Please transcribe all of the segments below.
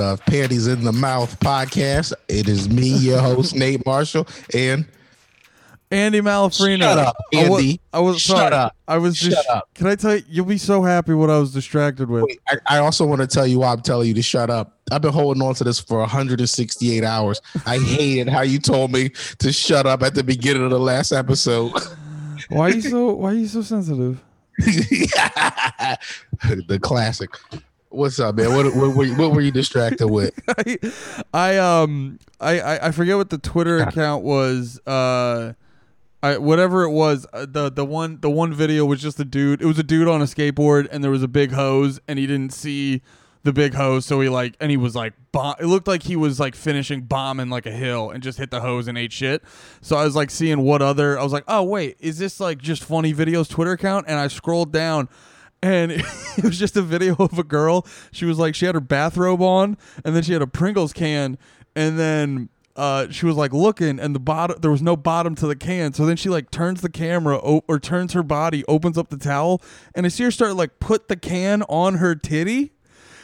of Panties in the Mouth podcast. It is me, your host, Nate Marshall, and Andy Malafrino. Shut up, I wa- Andy. I was Shut sorry. up. I was Shut up. Can I tell you? You'll be so happy what I was distracted with. Wait, I, I also want to tell you why I'm telling you to shut up. I've been holding on to this for 168 hours. I hated how you told me to shut up at the beginning of the last episode. Why are you so? Why are you so sensitive? the classic. What's up, man? What, what, were you- what were you distracted with? I, I um I, I I forget what the Twitter account was. Uh, I whatever it was. Uh, the the one the one video was just a dude. It was a dude on a skateboard, and there was a big hose, and he didn't see the big hose, so he like and he was like bomb. It looked like he was like finishing bombing like a hill, and just hit the hose and ate shit. So I was like seeing what other. I was like, oh wait, is this like just funny videos Twitter account? And I scrolled down and it was just a video of a girl. She was like, she had her bathrobe on, and then she had a Pringles can, and then uh, she was like looking, and the bottom there was no bottom to the can. So then she like turns the camera o- or turns her body, opens up the towel, and I see her start like put the can on her titty.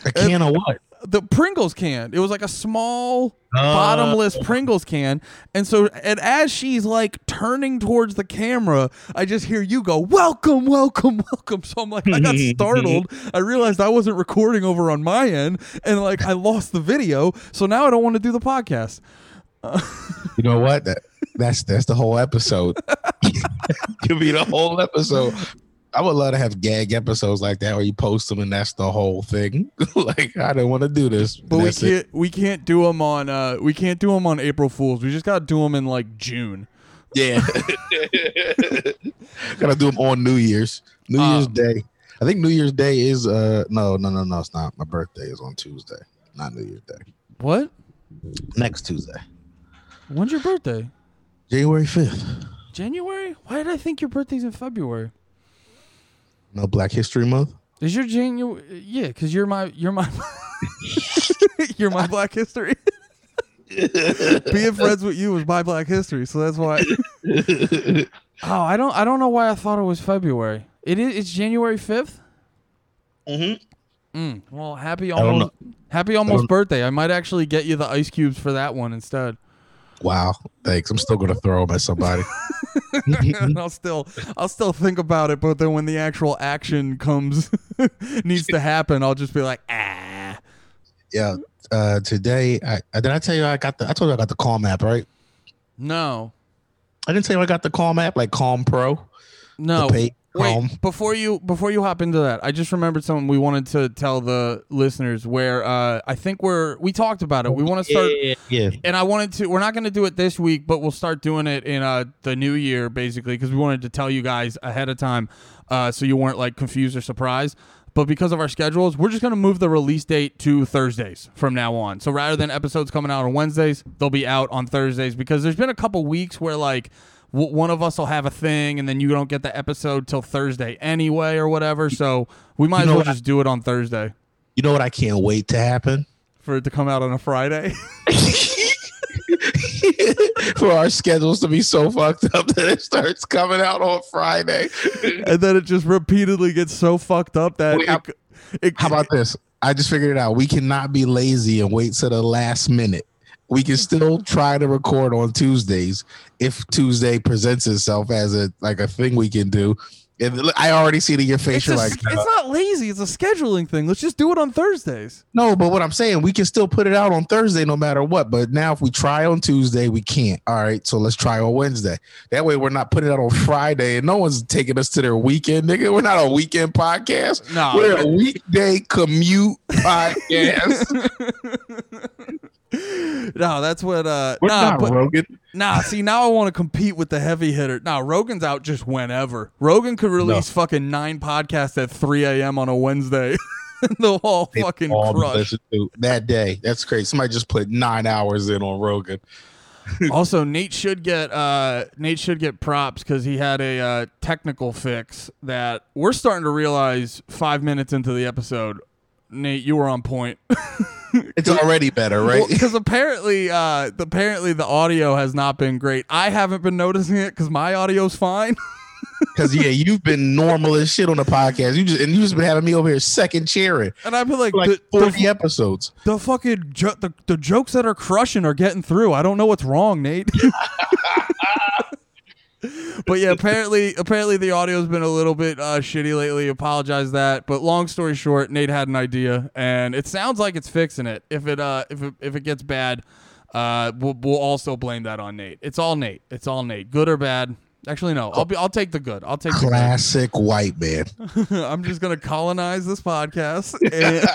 A can of what? The Pringles can. It was like a small uh, bottomless Pringles can. And so and as she's like turning towards the camera, I just hear you go, "Welcome, welcome, welcome." So I'm like I got startled. I realized I wasn't recording over on my end and like I lost the video. So now I don't want to do the podcast. You know what? That, that's that's the whole episode. Give me the whole episode. I would love to have gag episodes like that where you post them and that's the whole thing. like I don't want to do this. But we can't we can't do them on uh we can't do them on April Fools. We just got to do them in like June. Yeah. Gotta do them on New Year's. New Year's Um, Day. I think New Year's Day is uh no no no no it's not. My birthday is on Tuesday, not New Year's Day. What? Next Tuesday, When's your birthday? January fifth. January? Why did I think your birthday's in February? No Black History Month. Is your January? Yeah, because you're my you're my you're my Black History. Being friends with you was my Black History, so that's why. oh, I don't I don't know why I thought it was February. It is it's January fifth. Mm-hmm. Mm, well, happy almost happy almost don't- birthday. I might actually get you the ice cubes for that one instead. Wow, thanks. I'm still gonna throw them at somebody. I'll still I'll still think about it, but then when the actual action comes needs to happen, I'll just be like, ah. yeah. Uh, today, I, I did I tell you I got the I told you I got the Calm app right. No. I didn't tell you I got the Calm app like Calm Pro. No. The paid Wait, before you before you hop into that, I just remembered something we wanted to tell the listeners where uh I think we're we talked about it. We want to start Yeah, yeah. and I wanted to we're not going to do it this week, but we'll start doing it in uh the new year basically because we wanted to tell you guys ahead of time uh so you weren't like confused or surprised. But because of our schedules, we're just going to move the release date to Thursdays from now on. So rather than episodes coming out on Wednesdays, they'll be out on Thursdays because there's been a couple weeks where like w- one of us will have a thing and then you don't get the episode till Thursday anyway or whatever. So we might You as well what I- just do it on Thursday You know what I can't wait to happen? for it to come out on a Friday. For our schedules to be so fucked up that it starts coming out on Friday. and then it just repeatedly gets so fucked up that Wait, it, how- it, How about this? I just figured it out. We cannot be lazy and wait to the last minute. We can still try to record on Tuesdays if Tuesday presents itself as a like a thing we can do. And I already see it in your face. it's, You're a- like, it's not lazy. It's a scheduling thing. Let's just do it on Thursdays. no, but what I'm saying, we can still put it out on Thursday no matter what. But now if we try on Tuesday, we can't. All right, so let's try on Wednesday. That way we're not putting it out on Friday and no one's taking us to their weekend, nigga. We're not a weekend podcast. No, We're a weekday commute podcast. no, that's what. Uh, We're nah, but Rogan. nah. See, now I want to compete with the heavy hitter. Nah, Rogan's out just whenever. Rogan could release fucking nine podcasts at 3 a.m. on a Wednesday. They'll all They fucking all crush. that day. That's crazy. Somebody just put nine hours in on Rogan. also, Nate should get uh, Nate should get props because he had a uh, technical fix that we're starting to realize five minutes into the episode. Nate, you were on point. It's already better, right? Because apparently, uh, apparently the audio has not been great. I haven't been noticing it because my audio's fine. Because yeah, you've been normal as shit on the podcast. You just and you just been having me over here second cheering And I've been like, like the, the, forty episodes. the fucking jo- the, the jokes that are crushing are getting through. I don't know what's wrong, Nate. but yeah, apparently apparently the audio's been a little bit uh, shitty lately. Apologize that. But long story short, Nate had an idea, and it sounds like it's fixing it. If it uh if it, if it gets bad, uh we'll, we'll also blame that on Nate. It's all Nate. It's all Nate. Good or bad. Actually, no. I'll be. I'll take the good. I'll take the Classic white man. I'm just gonna colonize this podcast, and,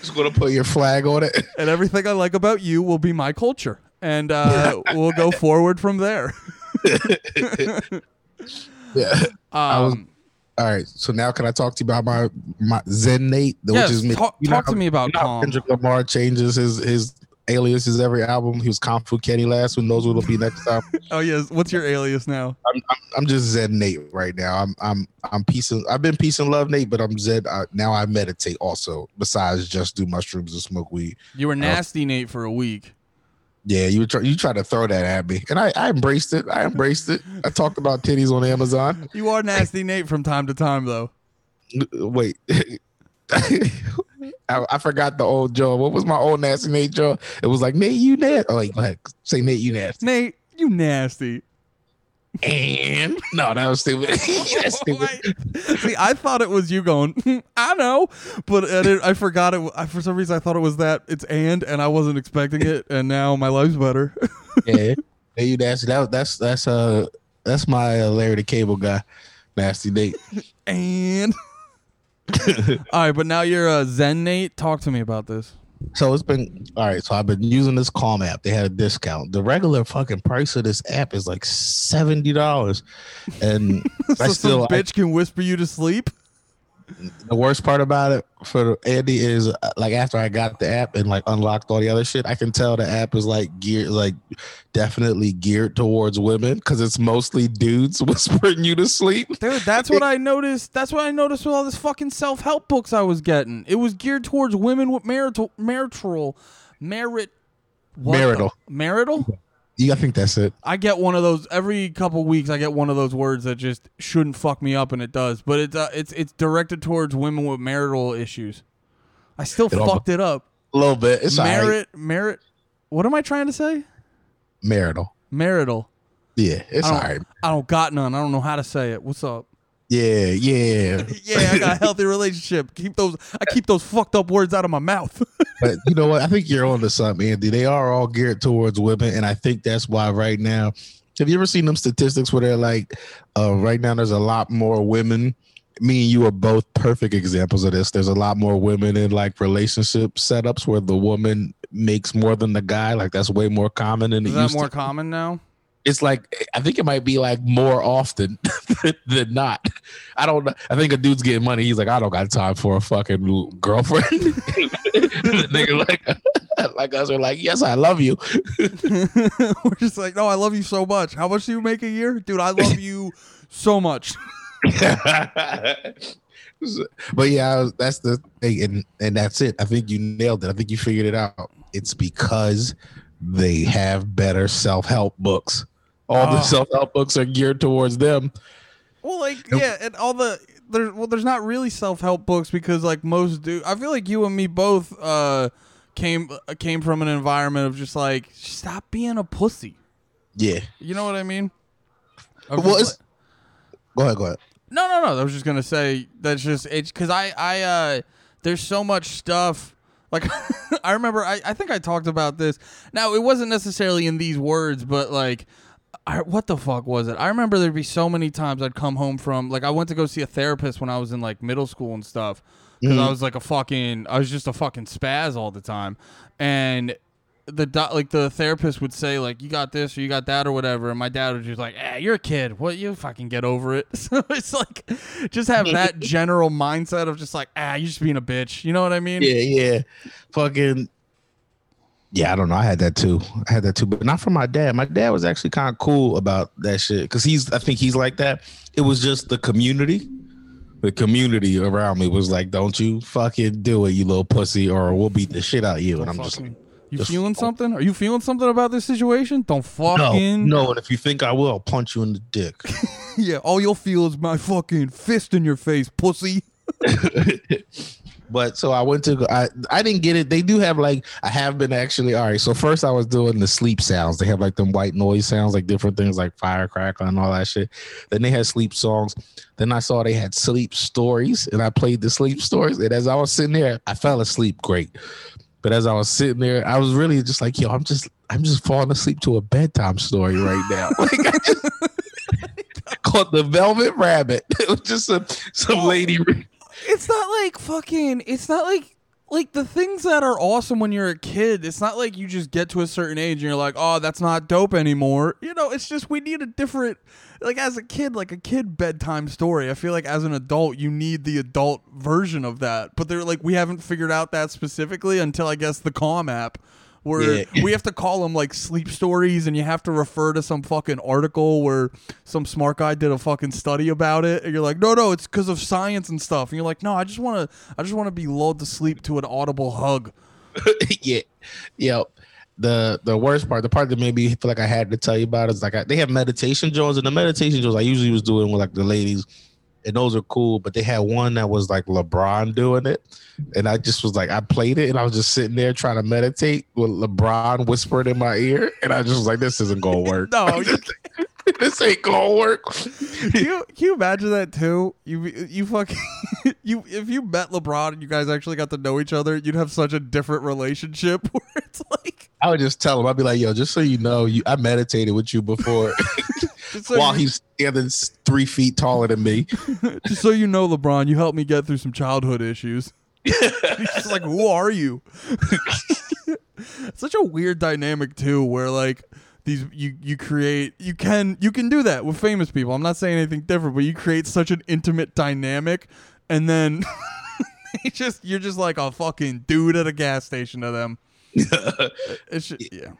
Just gonna put your flag on it. and everything I like about you will be my culture, and uh, we'll go forward from there. Yeah. was- Um, All right. So now can I talk to you about my my Zen Nate? which is me. talk, You know talk to me about you know calm. Kendrick Lamar changes his his aliases every album. He was Kung Fu Kenny last. Who knows what it'll be next time? Oh yes, what's your alias now? I'm, I'm I'm just Zen Nate right now. I'm I'm I'm peace and I've been peace and love Nate, but I'm Zen. Uh, now I meditate also. Besides just do mushrooms and smoke weed. You were nasty Nate for a week. Yeah, you try you try to throw that at me, and I I embraced it. I embraced it. I talked about titties on Amazon. You are nasty Nate from time to time though. Wait. I, I forgot the old Joe. What was my old nasty Nate Joe? It was like Nate, you nasty. Oh, wait, go ahead. Say Nate, you nasty. Nate, you nasty. And no, that was stupid. That's stupid. See, I thought it was you going. "Hmm, I know, but I, didn't- I forgot it. I, for some reason, I thought it was that. It's and, and I wasn't expecting it, and now my life's better. yeah, Hey, you nasty. That, that's that's uh that's my uh, Larry the Cable guy, nasty Nate. and all right, but now you're a Zen Nate. Talk to me about this. So it's been all right. So I've been using this Calm app. They had a discount. The regular fucking price of this app is like seventy dollars, and I so still some bitch can whisper you to sleep. The worst part about it for Andy is uh, like after I got the app and like unlocked all the other shit, I can tell the app is like geared, like definitely geared towards women because it's mostly dudes whispering you to sleep. Dude, that's what I noticed. That's what I noticed with all this fucking self help books I was getting. It was geared towards women with marital, marital, merit, what Marital. marital. Yeah, I think that's it. I get one of those every couple weeks. I get one of those words that just shouldn't fuck me up, and it does. But it's uh, it's it's directed towards women with marital issues. I still all- fucked it up. A little bit. It's all right. Merit, merit. What am I trying to say? marital. Marital. Yeah, it's I all. I don't got none. I don't know how to say it. What's up? Yeah, yeah. Yeah, I got a healthy relationship. Keep those. I keep those fucked up words out of my mouth. but you know what? I think you're on to something, Andy. They are all geared towards women, and I think that's why right now. Have you ever seen them statistics where they're like, uh, right now there's a lot more women. Me and you are both perfect examples of this. There's a lot more women in like relationship setups where the woman makes more than the guy. Like that's way more common it Is that more to. common now? It's like I think it might be like more often than not. I don't. I think a dude's getting money. He's like, I don't got time for a fucking girlfriend. the nigga like, like us are like, yes, I love you. We're just like, no, I love you so much. How much do you make a year, dude? I love you so much. but yeah, that's the thing, and and that's it. I think you nailed it. I think you figured it out. It's because they have better self help books. All the Oh. self help books are geared towards them. Well, like, yeah, and all the there's Well, there's not really self help books because, like, most do. I feel like you and me both uh came uh, came from an environment of just like stop being a pussy. Yeah. You know what I mean? Of Well, just it's- Go ahead. Go ahead. No, no, no. I was just gonna say that's just it's because I, I, uh, there's so much stuff. Like I remember, I, I think I talked about this. Now it wasn't necessarily in these words, but like, I, what the fuck was it? I remember there'd be so many times I'd come home from like I went to go see a therapist when I was in like middle school and stuff because I was like a fucking I was just a fucking spaz all the time, and the doc, like the therapist would say like you got this or you got that or whatever and my dad was just like eh, you're a kid. What you fucking get over it. So it's like just have that general mindset of just like ah you're just being a bitch. You know what i mean? Yeah, yeah. Fucking Yeah, I don't know. I had that too. I had that too, but not from my dad. My dad was actually kind of cool about that shit because he's. I think he's like that. It was just the community. The community around me was like, "Don't you fucking do it, you little pussy, or we'll beat the shit out of you." And I'm just like, You Just feeling fuck- something? Are you feeling something about this situation? Don't No, fucking no, and if you think I will, I'll punch you in the dick. Yeah, all you'll feel is my fucking fist in your face, pussy. but so I went to I I didn't get it. They do have like I have been actually all right. So first I was doing the sleep sounds. They have like them white noise sounds, like different things like firecracker and all that shit. Then they had sleep songs. Then I saw they had sleep stories, and I played the sleep stories. And as I was sitting there, I fell asleep great. But as I was sitting there, I was really just like, yo, I'm just I'm just falling asleep to a bedtime story right now. like I just called the Velvet Rabbit. It was just some some lady. It's not like fucking. It's not like like the things that are awesome when you're a kid. It's not like you just get to a certain age and you're like, oh, that's not dope anymore. You know, it's just we need a different. Like as a kid, like a kid bedtime story. I feel like as an adult, you need the adult version of that. But they're like, we haven't figured out that specifically until I guess the Calm app. Where Yeah. we have to call them like sleep stories, and you have to refer to some fucking article where some smart guy did a fucking study about it, and you're like, no, no, it's because of science and stuff. And you're like, no, I just want to, I just want to be lulled to sleep to an audible hug. yeah, yeah. The the worst part, the part that made me feel like I had to tell you about is like I, they have meditation joints, and the meditation joints I usually was doing with like the ladies, and those are cool. But they had one that was like LeBron doing it, and I just was like, I played it, and I was just sitting there trying to meditate with LeBron whispering in my ear, and I just was like, this isn't gonna work. No, this ain't gonna work. can you can you imagine that too? You you fucking you if you met LeBron and you guys actually got to know each other, you'd have such a different relationship where it's like I would just tell him, I'd be like, yo, just so you know, you I meditated with you before, so while you- he's s- three feet taller than me. just so you know, LeBron, you helped me get through some childhood issues. He's just like, who are you? Such a weird dynamic too, where like these you you create you can you can do that with famous people. I'm not saying anything different, but you create such an intimate dynamic, and then just you're just like a fucking dude at a gas station to them. It's just, yeah.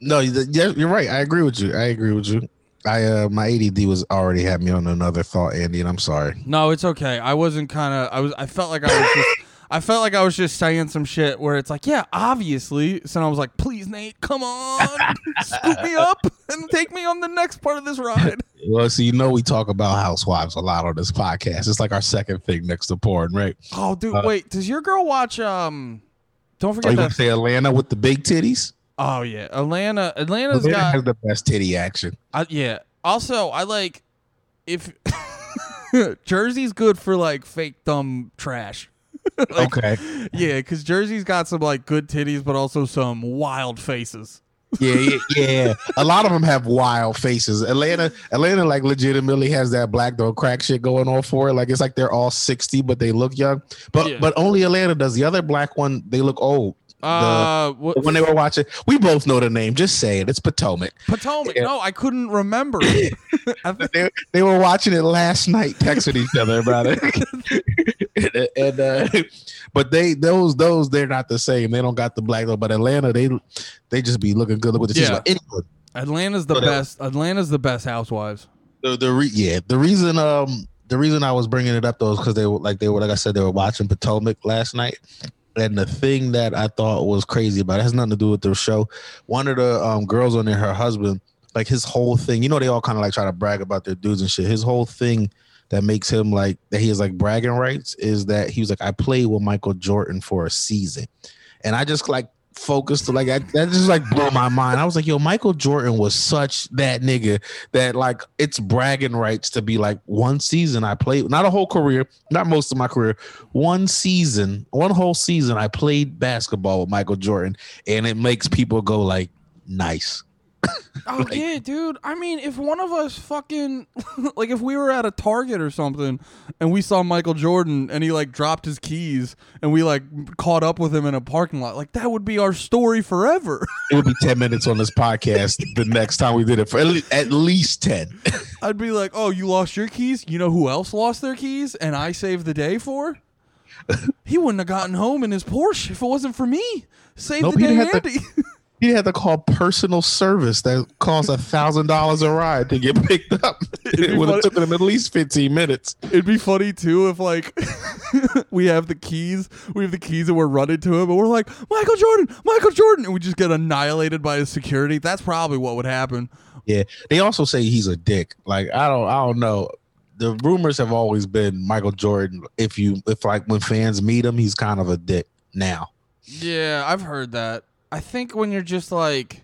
No, you- you're right. I agree with you. I agree with you. I uh my ADD was already had me on another thought, Andy, and I'm sorry. No, it's okay. I wasn't kind of. I was. I felt like I was just. I felt like I was just saying some shit where it's like, yeah, obviously. So I was like, please, Nate, come on, scoop me up and take me on the next part of this ride. Well, so you know we talk about housewives a lot on this podcast. It's like our second thing next to porn, right? Oh, dude, Uh, wait. Does your girl watch? Um, don't Are forget you gonna that. say Atlanta with the big titties? Oh yeah, Atlanta. Atlanta's Atlanta got. has the best titty action. I, yeah. Also, I like if Jersey's good for like fake thumb trash. Like, okay. Yeah, because Jersey's got some like good titties, but also some wild faces. Yeah, yeah, yeah. A lot of them have wild faces. Atlanta, Atlanta, like legitimately has that black don't crack shit going on for it. Like it's like they're all sixty, but they look young. But Yeah. but only Atlanta does. The other black one, they look old. Uh, what, When they were watching, we both know the name. Just say it. It's Potomac. Potomac. Yeah. No, I couldn't remember. They, they were watching it last night, texting each other about it. and, and, uh, but they those those they're not the same. They don't got the black though. But Atlanta, they they just be looking good with the Yeah. Anyway, Atlanta's the Whatever. best. Atlanta's the best housewives. the the re- yeah the reason um the reason I was bringing it up though is because they were like they were like I said they were watching Potomac last night, and the thing that I thought was crazy about it has nothing to do with the show. One of the um girls on there, her husband, like his whole thing, you know, they all kind of like try to brag about their dudes and shit. His whole thing that makes him like that he has like bragging rights is that he was like I played with Michael Jordan for a season, and I just like focused like I, that just like blew my mind. I was like, yo, Michael Jordan was such that nigga that like it's bragging rights to be like one season I played, not a whole career, not most of my career, one season, one whole season I played basketball with Michael Jordan, and it makes people go like, nice. Oh yeah, dude. I mean, if one of us fucking like if we were at a Target or something and we saw Michael Jordan and he like dropped his keys and we like caught up with him in a parking lot, like that would be our story forever. It would be ten minutes on this podcast the next time we did it for at least, at least ten. I'd be like, "Oh, you lost your keys? You know who else lost their keys and I saved the day for?" He wouldn't have gotten home in his Porsche if it wasn't for me. Save Nope, the day, have to- Andy. He had to call personal service that cost a thousand dollars a ride to get picked up. It would have funny- took him at least fifteen minutes. It'd be funny too if like we have the keys, we have the keys and we're running to him and we're like, Michael Jordan, Michael Jordan, and we just get annihilated by his security. That's probably what would happen. Yeah. They also say he's a dick. Like I don't I don't know. The rumors have always been Michael Jordan. If you if like when fans meet him, he's kind of a dick now. Yeah, I've heard that. I think when you're just like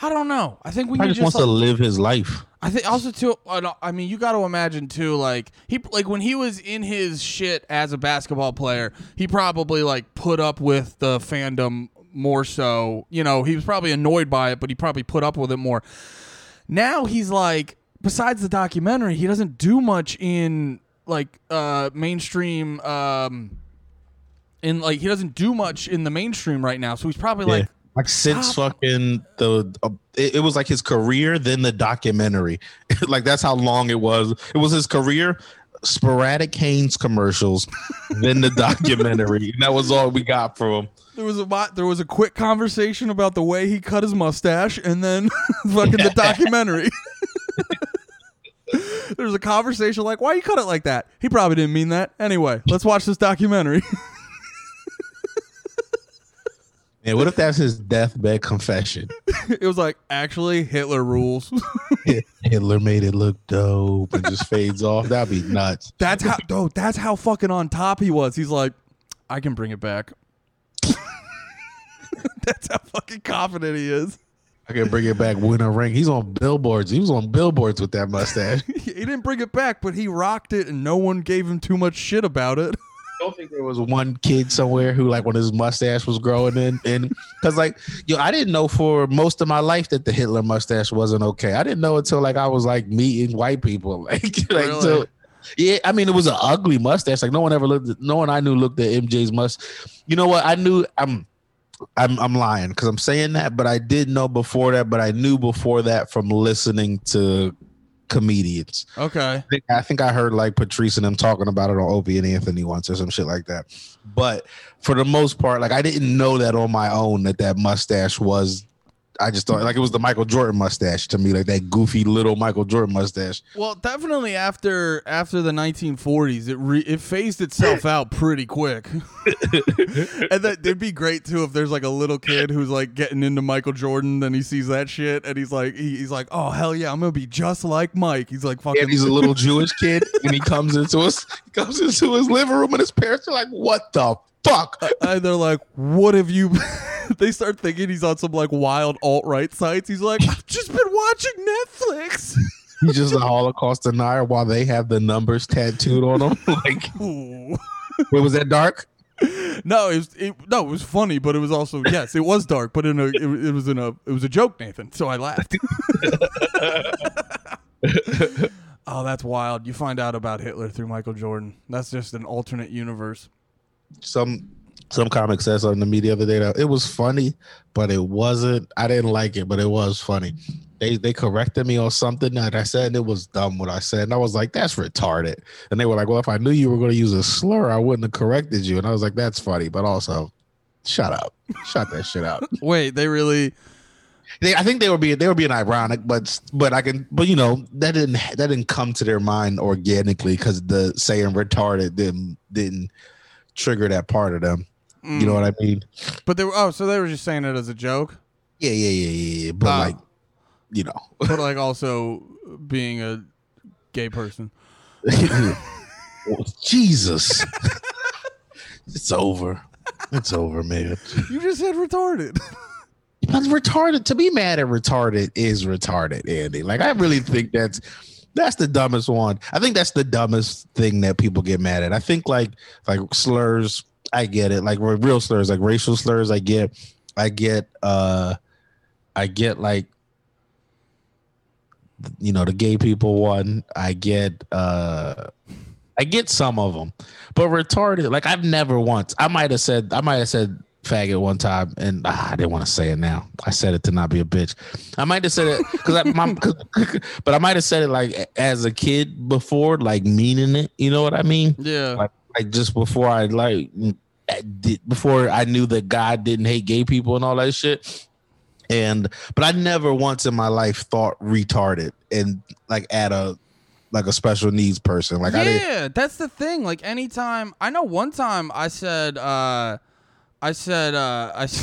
I don't know. I think when He you just, just wants like, to live his life. I think also too. I I mean, you got to imagine too. Like he, like when he was in his shit as a basketball player, he probably like put up with the fandom more so. You know, he was probably annoyed by it, but he probably put up with it more. Now he's like, besides the documentary, he doesn't do much in like uh mainstream. um in like he doesn't do much in the mainstream right now, so he's probably Yeah. like Like since Stop. fucking the, uh, it, it was like his career, then the documentary. like that's how long it was. It was his career, sporadic Hanes commercials, then the documentary. And that was all we got from him. There was a mo- there was a quick conversation about the way he cut his mustache, and then fucking the documentary. there was a conversation like, "Why you cut it like that?" He probably didn't mean that. Anyway, let's watch this documentary. And what if that's his deathbed confession? it was like, actually, Hitler rules. Hitler made it look dope and just fades off. That'd be nuts. that's how, though. That's how fucking on top he was. He's like, I can bring it back. that's how fucking confident he is. I can bring it back, win a ring. He's on billboards. He was on billboards with that mustache. he didn't bring it back, but he rocked it, and no one gave him too much shit about it. I don't think there was one kid somewhere who like when his mustache was growing in and because like yo i didn't know for most of my life that the hitler mustache wasn't okay. I didn't know until like i was like meeting white people like like Really? so yeah i mean it was an ugly mustache. Like no one ever looked at, no one i knew looked at mj's must you know what? I knew i'm i'm, I'm lying because i'm saying that but i did know before that but i knew before that from listening to comedians Okay. I think, I think I heard like Patrice and them talking about it on Opie and Anthony once or some shit like that. But for the most part, like I didn't know that on my own that that mustache was. I just thought like it was the Michael Jordan mustache to me, like that goofy little Michael Jordan mustache. Well, definitely after after the 1940s, it re- it phased itself out pretty quick. and that it'd be great too if there's like a little kid who's like getting into Michael Jordan, then he sees that shit and he's like he, he's like, oh hell yeah, I'm gonna be just like Mike. He's like fucking. And he's a little Jewish kid, and he comes into us, comes into his living room, and his parents are like, "What the fuck?" and they're like, "What have you?" they start thinking he's on some like wild alt right sites. He's like, "I've just been watching Netflix." He's just a Holocaust denier while they have the numbers tattooed on them. like, wait, was that dark? No, it was it, no, it was funny, but it was also yes, it was dark, but in a it, it was in a it was a joke, Nathan. So I laughed. oh, that's wild! You find out about Hitler through Michael Jordan. That's just an alternate universe. Some some comic said something to me the other day that it was funny, but it wasn't. I didn't like it, but it was funny. They they corrected me on something that I said and it was dumb what I said, and I was like, "That's retarded." And they were like, "Well, if I knew you were going to use a slur, I wouldn't have corrected you." And I was like, "That's funny, but also, shut up, shut that shit out." Wait, they really? They, I think they were being they were being ironic, but but I can but you know that didn't that didn't come to their mind organically because the saying retarded didn't didn't trigger that part of them. You know what I mean? But they were oh, so they were just saying it as a joke, Yeah, yeah, yeah, yeah. yeah. But Ah. like, you know, but like also being a gay person. Jesus, it's over. It's over, man. You just said retarded. But retarded to be mad at retarded is retarded, Andy. Like I really think that's that's the dumbest one. I think that's the dumbest thing that people get mad at. I think like like slurs, I get it. Like real slurs, like racial slurs, I get. I get uh I get like you know the gay people one. I get uh I get some of them. But retarded, like I've never once. I might have said I might have said faggot one time, and ah, I didn't want to say it now. I said it to not be a bitch. I might have said it because I, my, but I might have said it like as a kid before, like meaning it. You know what I mean? yeah. Like, like just before I like before I knew that God didn't hate gay people and all that shit. And but I never once in my life thought retarded and like at a like a special needs person. Like I didn't yeah, that's the thing. Like anytime, I know one time I said, uh, I said, uh, I.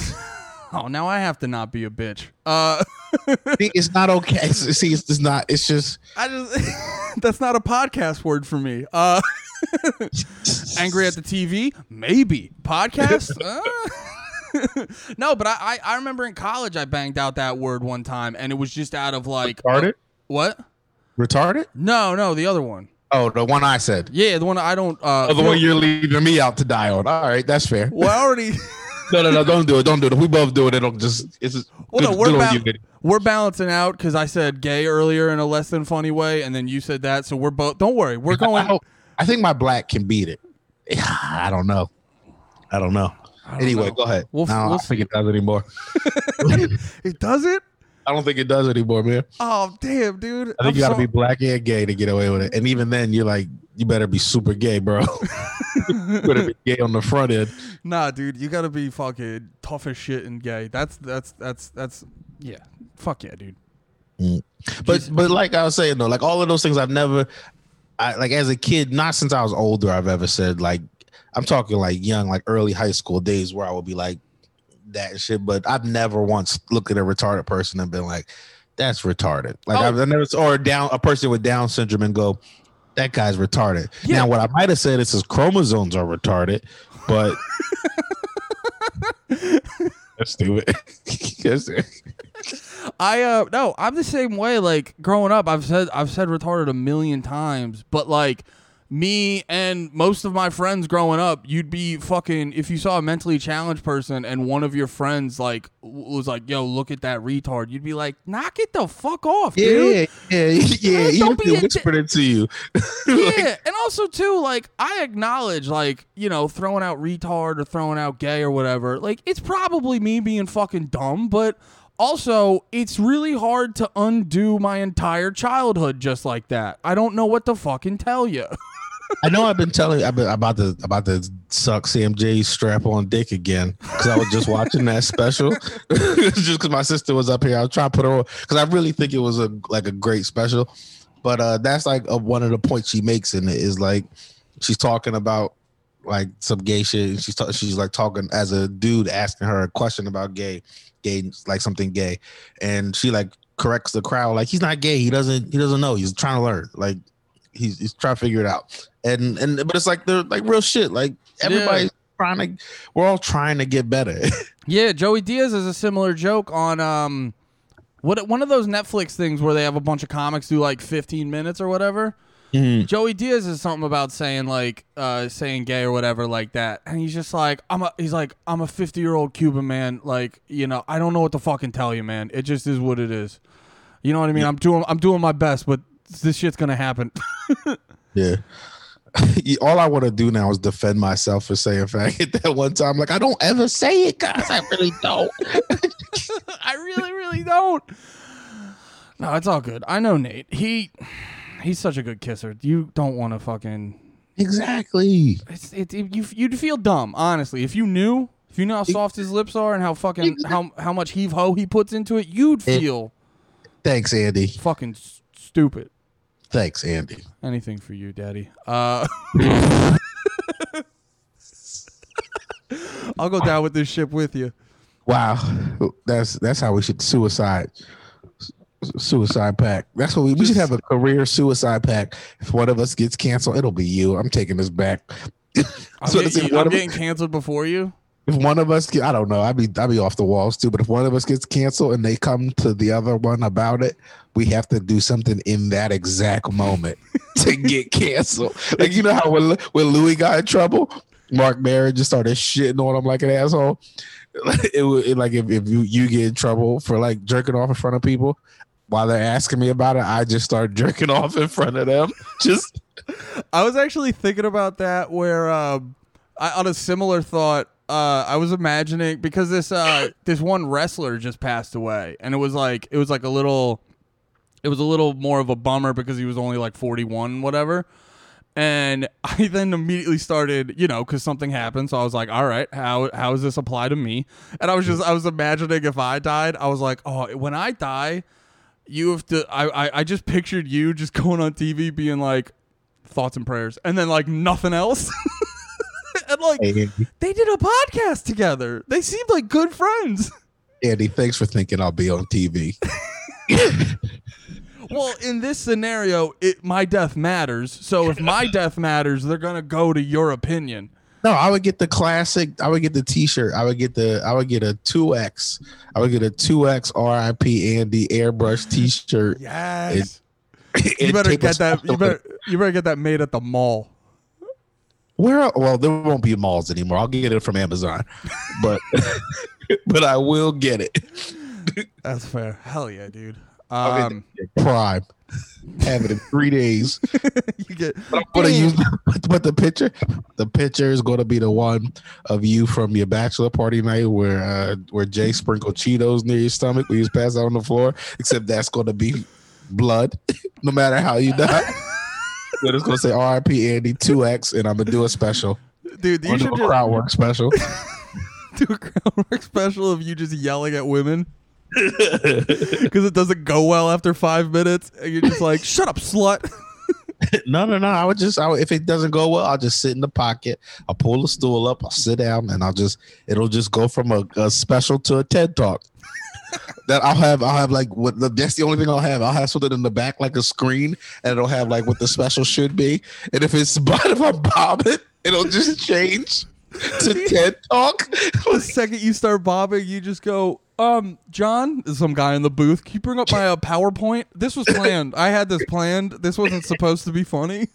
Oh, now I have to not be a bitch. Uh, it's not okay. See, it's, it's not. It's just I just that's not a podcast word for me. Uh, angry at the TV? Maybe podcast. Uh. no, but I, I I remember in college I banged out that word one time, and it was just out of like retarded. what? Retarded? No, no, the other one. Oh, the one I said. Yeah, the one I don't. Uh, Oh, the one you're leaving me out to die on. All right, that's fair. well, I already. No, no, no, don't do it. Don't do it. If we both do it, it'll just it's just Well, no, we're, good ba- you, we're balancing out because I said gay earlier in a less than funny way, and then you said that. So we're both. Don't worry, we're going. hope- I think my black can beat it. I don't know. I don't know. anyway, know. go ahead. We'll- no, we'll don't think it does anymore. It does it? I don't think it does anymore, man. Oh damn, dude! I think I'm you got to so- be black and gay to get away with it. And even then, you're like, you better be super gay, bro. you better be gay on the front end. Nah, dude, you gotta be fucking tough as shit and gay. That's that's that's that's yeah. Fuck yeah, dude. Mm. But but like I was saying though, like all of those things I've never I like as a kid, not since I was older, I've ever said like I'm talking like young, like early high school days where I would be like that and shit. But I've never once looked at a retarded person and been like, that's retarded. Like Oh. I've, I've never or down a person with Down syndrome and go, that guy's retarded. Yeah. Now what I might have said is his chromosomes are retarded, but that's stupid. That's- I uh no, I'm the same way. Like growing up, I've said I've said retarded a million times, but like me and most of my friends growing up, you'd be fucking if you saw a mentally challenged person and one of your friends like was like, "Yo, look at that retard," you'd be like, "Knock it the fuck off, dude." yeah, yeah, yeah. Don't be whispered it to you. yeah, and also too, like I acknowledge, like you know, throwing out retard or throwing out gay or whatever. Like it's probably me being fucking dumb, but also it's really hard to undo my entire childhood just like that. I don't know what to fucking tell you. I know I've been telling I've been about to about to suck Sam Jay's strap on dick again because I was just watching that special. just because my sister was up here, I was trying to put her on because I really think it was a like a great special. But uh that's like a, one of the points she makes in it is like she's talking about like some gay shit. And she's ta- she's like talking as a dude asking her a question about gay, gay like something gay, and she like corrects the crowd like he's not gay. He doesn't he doesn't know. He's trying to learn. Like he's he's trying to figure it out. And and but it's like they're like real shit. Like everybody's trying to. We're all trying to get better. yeah, Joey Diaz is a similar joke on um, what one of those Netflix things where they have a bunch of comics do like 15 minutes or whatever. Joey Diaz is something about saying like uh saying gay or whatever like that. And he's just like I'm a he's like I'm a 50-year-old Cuban man like, you know, I don't know what to fucking tell you, man. It just is what it is. You know what I mean? I'm doing I'm doing my best, but this shit's to happen. Yeah. All I want to do now is defend myself for saying faggot that one time. Like I don't ever say it, guys. I really don't. I really really don't. No, it's all good. I know Nate. He he's such a good kisser. You don't want to fucking exactly. it's it, it you you'd feel dumb, honestly. If you knew if you knew how soft his lips are and how fucking how how much heave ho he puts into it, you'd It- feel Thanks, Andy. fucking stupid. Thanks, Andy. Anything for you, Daddy. Uh, I'll go down with this ship with you. Wow, that's that's how we should suicide. Suicide pack. That's what we, we should have a career suicide pack. If one of us gets canceled, it'll be you. I'm taking this back. I'm, So getting, it's one I'm getting canceled before you. If one of us get, I don't know, I'd be I'd be off the walls too. But if one of us gets canceled and they come to the other one about it, we have to do something in that exact moment to get canceled. Like you know how when when Louis got in trouble, Marc Maron just started shitting on him like an asshole. It would like if, if you you get in trouble for like jerking off in front of people. While they're asking me about it, I just start jerking off in front of them. Just I was actually thinking about that where um, I, on a similar thought, uh, I was imagining because this uh, this one wrestler just passed away, and it was like it was like a little, it was a little more of a bummer because he was only like forty one, whatever. And I then immediately started, you know, because something happened. So I was like, all right, how how does this apply to me? And I was just I was imagining if I died, I was like, oh, when I die, you have to. I I, I just pictured you just going on TV being like, thoughts and prayers, and then like nothing else. and like Hey, they did a podcast together. They seemed like good friends. Andy, thanks for thinking I'll be on TV. Well, in this scenario, it my death matters. So if my death matters, they're gonna go to your opinion. No, I would get the classic. I would get the T-shirt. I would get the. I would get a two X. I would get a two X RIP Andy airbrush T-shirt. Yes. you better get that. You better. You better get that made at the mall. Where? Well, there won't be malls anymore. I'll get it from Amazon, but but I will get it. That's fair. Hell yeah, dude. I'll get Um, Prime. Have it in three days. you get. But I'm gonna use but the picture. The picture is gonna be the one of you from your bachelor party night where uh where Jay sprinkled Cheetos near your stomach when you was passed out on the floor. Except that's gonna be blood, no matter how you die. Then it's gonna say R.I.P. Andy two X, and I'm gonna do a special. Dude, you should do a just crowd work special. do a crowd work special of you just yelling at women because it doesn't go well after five minutes, and you're just like, "Shut up, slut." no, no, no. I would just, I would, if it doesn't go well, I'll just sit in the pocket. I'll pull the stool up. I'll sit down, and I'll just, it'll just go from a, a special to a TED talk. That I'll have, I'll have like what the, that's the only thing I'll have. I'll have something in the back like a screen, and it'll have like what the special should be. And if it's, but if I'm bobbing, it'll just change to TED talk. the second you start bobbing, you just go, um, John, some guy in the booth. Can you bring up my uh, PowerPoint? This was planned. I had this planned. This wasn't supposed to be funny.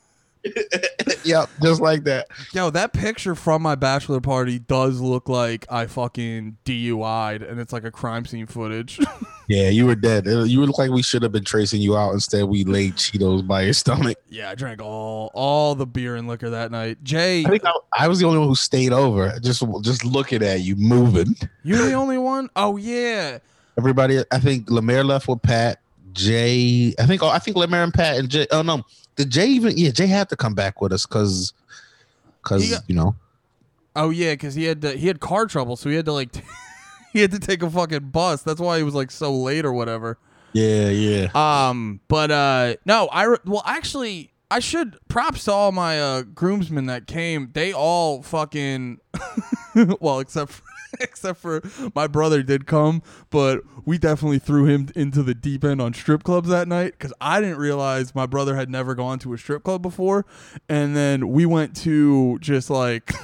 yep, just like that. Yo, that picture from my bachelor party does look like I fucking DUI'd and it's like a crime scene footage. Yeah, you were dead. Uh, You look like we should have been tracing you out. Instead, we laid Cheetos by your stomach. yeah, I drank all all the beer and liquor that night. Jay, I think I, I was the only one who stayed over, just just looking at you moving. You're the only one? Oh yeah. Everybody, I think Lemaire left with Pat, Jay. I think oh, I think Lemaire and Pat and Jay. Oh no, did Jay even? Yeah, Jay had to come back with us because because you know Oh yeah, because he had to, he had car trouble, so he had to like he had to take a fucking bus. That's why he was like so late or whatever. yeah yeah. Um, but uh, no, I re- well actually I should props to all my uh groomsmen that came. They all fucking well except for, except for my brother did come, but we definitely threw him into the deep end on strip clubs that night because I didn't realize my brother had never gone to a strip club before, and then we went to just like.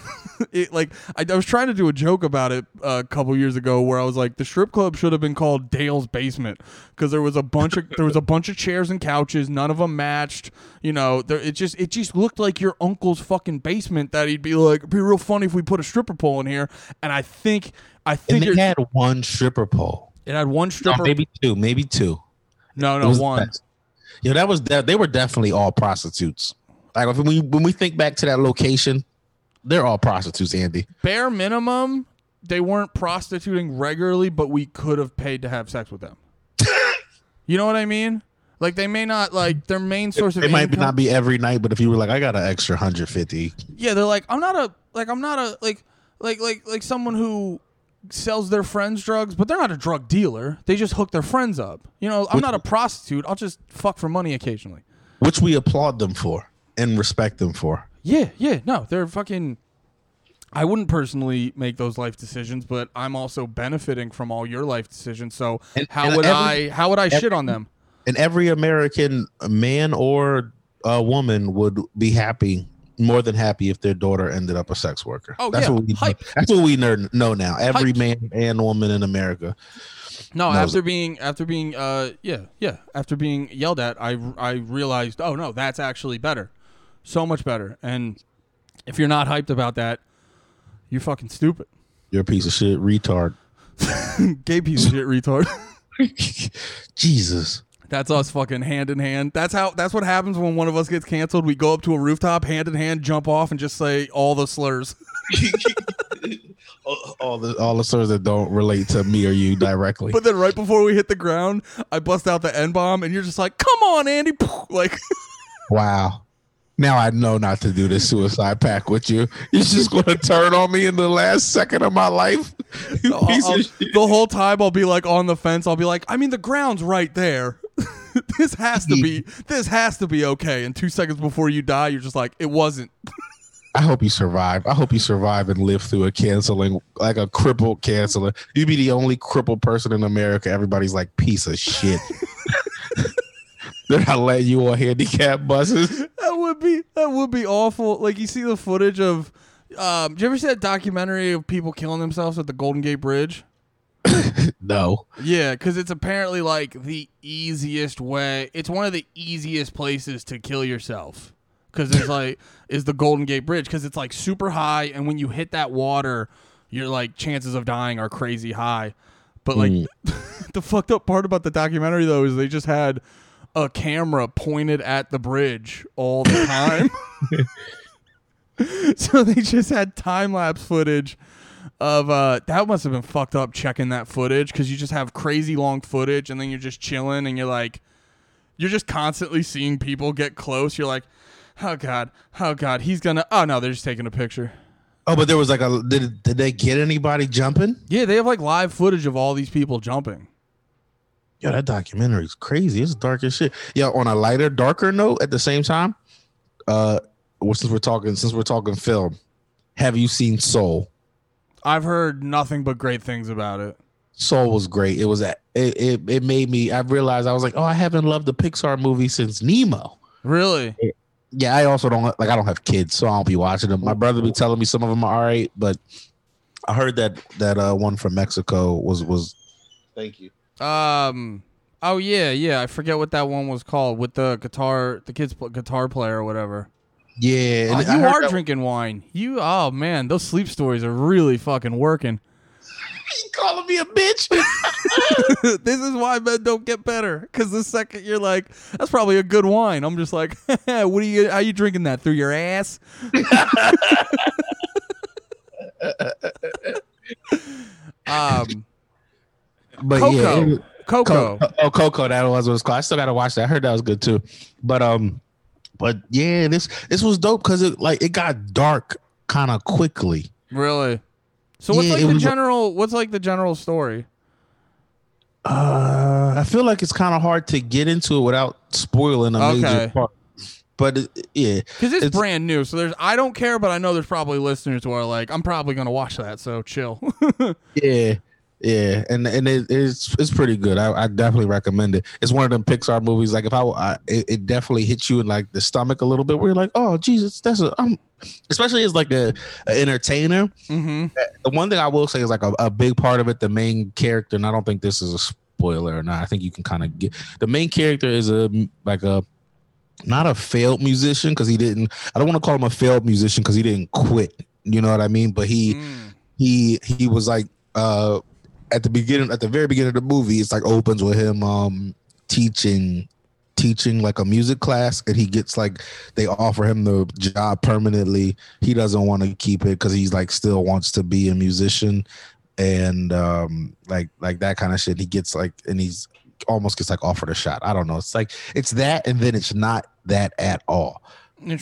It, like I, I was trying to do a joke about it uh, a couple years ago where I was like the strip club should have been called Dale's basement because there was a bunch of there was a bunch of chairs and couches none of them matched you know there, it just it just looked like your uncle's fucking basement that he'd be like be real funny if we put a stripper pole in here and I think I And think they it, had one stripper pole, it had one no, stripper maybe two, maybe two. no no one. Yeah, that was that. They were definitely all prostitutes. Like when we when we think back to that location, they're all prostitutes, Andy. bare minimum they weren't prostituting regularly but we could have paid to have sex with them you know what I mean like they may not like their main source of It might income- not be every night, but if you were like, I got an extra hundred fifty, yeah they're like i'm not a like i'm not a like like like like someone who sells their friends drugs but they're not a drug dealer they just hook their friends up you know i'm Which- not a prostitute i'll just fuck for money occasionally which we applaud them for and respect them for. yeah yeah no they're fucking I wouldn't personally make those life decisions, but I'm also benefiting from all your life decisions. So And- how and would every- I how would I shit on them? And every American man or uh, woman would be happy, more than happy, if their daughter ended up a sex worker. Oh, that's yeah. what we Hype. that's what we know now. Every Hype. man and woman in America. No, after being after being uh yeah yeah after being yelled at, I I realized oh no that's actually better, so much better. And if you're not hyped about that, you're fucking stupid. You're a piece of shit, retard. Gay piece of shit retard. Jesus. That's us fucking hand in hand. That's how. That's what happens when one of us gets canceled. We go up to a rooftop, hand in hand, jump off, and just say all the slurs. all, the all the slurs that don't relate to me or you directly. But then right before we hit the ground, I bust out the N bomb, and you're just like, "Come on, Andy!" Like, wow. Now I know not to do this suicide pack with you. You're just gonna turn on me in the last second of my life. You I'll- I'll- shit. the whole time I'll be like on the fence. I'll be like, I mean, the ground's right there. this has to be. This has to be okay. And two seconds before you die, you're just like, it wasn't. I hope you survive. I hope you survive and live through a canceling, like a crippled canceling. You'd be the only crippled person in America. Everybody's like, piece of shit. They're not letting you on handicap buses. That would be. That would be awful. Like you see the footage of. Um, did you ever see that documentary of people killing themselves at the Golden Gate Bridge? No. Yeah, because it's apparently like the easiest way. It's one of the easiest places to kill yourself. Because it's like is the Golden Gate Bridge because it's like super high, and when you hit that water, your like chances of dying are crazy high. But like Mm. the fucked up part about the documentary though is they just had a camera pointed at the bridge all the time. so they just had time lapse footage of uh that must have been fucked up checking that footage because you just have crazy long footage and then you're just chilling and you're like you're just constantly seeing people get close. You're like, oh god, oh god, he's gonna. Oh no, they're just taking a picture. Oh, but there was like a did did they get anybody jumping? Yeah, they have like live footage of all these people jumping. Yo, that documentary is crazy. It's dark as shit. Yeah, on a lighter, darker note at the same time, uh well, since we're talking since we're talking film, have you seen Soul? I've heard nothing but great things about it. Soul was great. It was a- it, it it made me I realized I was like, "Oh, I haven't loved a Pixar movie since Nemo." Really? Yeah, I also don't like I don't have kids, so I don't be watching them. My brother be telling me some of them are all right, but I heard that that uh one from Mexico was was Thank you. Um. Oh yeah, yeah. I forget what that one was called with the guitar, the kid's pl- guitar player or whatever. Yeah, Oh, you are drinking wine. You. Oh man, those sleep stories are really fucking working. You calling me a bitch? this is why men don't get better. Because the second you're like, that's probably a good wine. I'm just like, what are you? How you drinking that through your ass? um, but Coco. yeah, Coco. Co- oh, Coco, that was what it's called. I still gotta watch that. I heard that was good too. But um, but yeah, this this was dope because it like it got dark kind of quickly. Really? So what's Yeah, like the was- general? What's like the general story? Uh, I feel like it's kind of hard to get into it without spoiling a Okay. major part. But it, yeah, Because it's, It's- brand new, so there's. I don't care, but I know there's probably listeners who are like, I'm probably gonna watch that. So chill. yeah, yeah, and and it, it's it's pretty good. I, I definitely recommend it. It's one of them Pixar movies. Like if I, I it, it definitely hits you in like the stomach a little bit. Where you're like, oh Jesus, that's a um, especially as like a, a entertainer. mm-hmm. the one thing I will say is like a, a big part of it, the main character, and I don't think this is a spoiler or not. I think you can kind of get the main character is a like a not a failed musician because he didn't. I don't want to call him a failed musician because he didn't quit. You know what I mean? But he Mm. he he was like uh at the beginning at the very beginning of the movie it's like opens with him um teaching teaching like a music class and he gets like they offer him the job permanently. He doesn't want to keep it because he's like still wants to be a musician. And um like like that kind of shit he gets like and he's almost gets like offered a shot. I don't know. It's like it's that and then it's not that at all.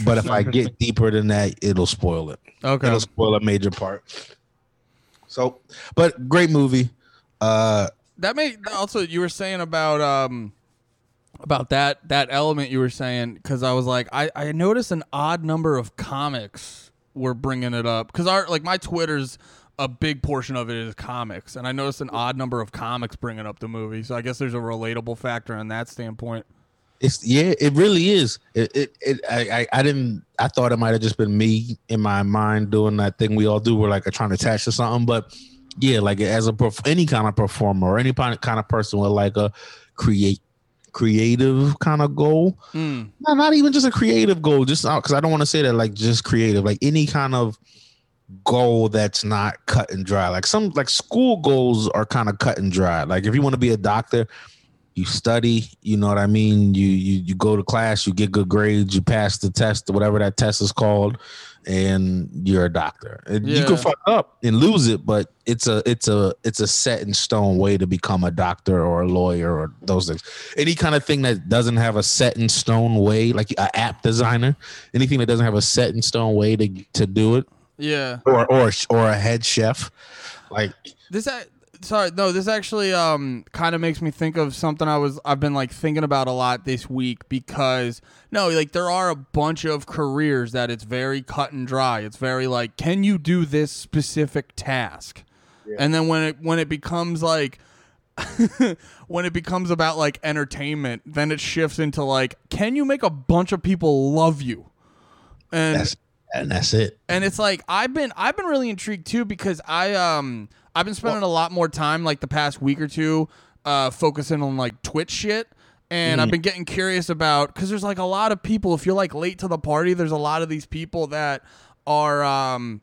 But if i get deeper than that it'll spoil it. Okay, it'll spoil a major part. So, but great movie. Uh, that may also you were saying about um about that that element you were saying because I was like I I noticed an odd number of comics were bringing it up because our like my Twitter's a big portion of it is comics and I noticed an odd number of comics bringing up the movie so I guess there's a relatable factor in that standpoint. it's yeah, it really is. It, it, it I, I, I didn't. I thought it might have just been me in my mind doing that thing we all do. We're like trying to attach to something, but yeah, like as a any kind of performer or any kind kind of person with like a create creative kind of goal. Mm. No, not even just a creative goal. Just because I don't want to say that like just creative, like any kind of goal that's not cut and dry. Like some like school goals are kind of cut and dry. Like if you want to be a doctor, you study. You know what I mean. You you you go to class, you get good grades, you pass the test, whatever that test is called, and you're a doctor. And You can fuck up and lose it, but it's a it's a it's a set in stone way to become a doctor or a lawyer or those things. Any kind of thing that doesn't have a set in stone way, like an app designer, anything that doesn't have a set in stone way to to do it, Yeah. or or or a head chef, like This sorry, no, this actually um kind of makes me think of something I was I've been like thinking about a lot this week because no, like there are a bunch of careers that it's very cut and dry. It's very like can you do this specific task? And then when it when it becomes like when it becomes about like entertainment, then it shifts into like can you make a bunch of people love you? And that's and that's it. and it's like I've been I've been really intrigued too because I um I've been spending a lot more time like the past week or two uh focusing on like Twitch shit and I've been getting curious about cuz there's like a lot of people if you're like late to the party there's a lot of these people that are um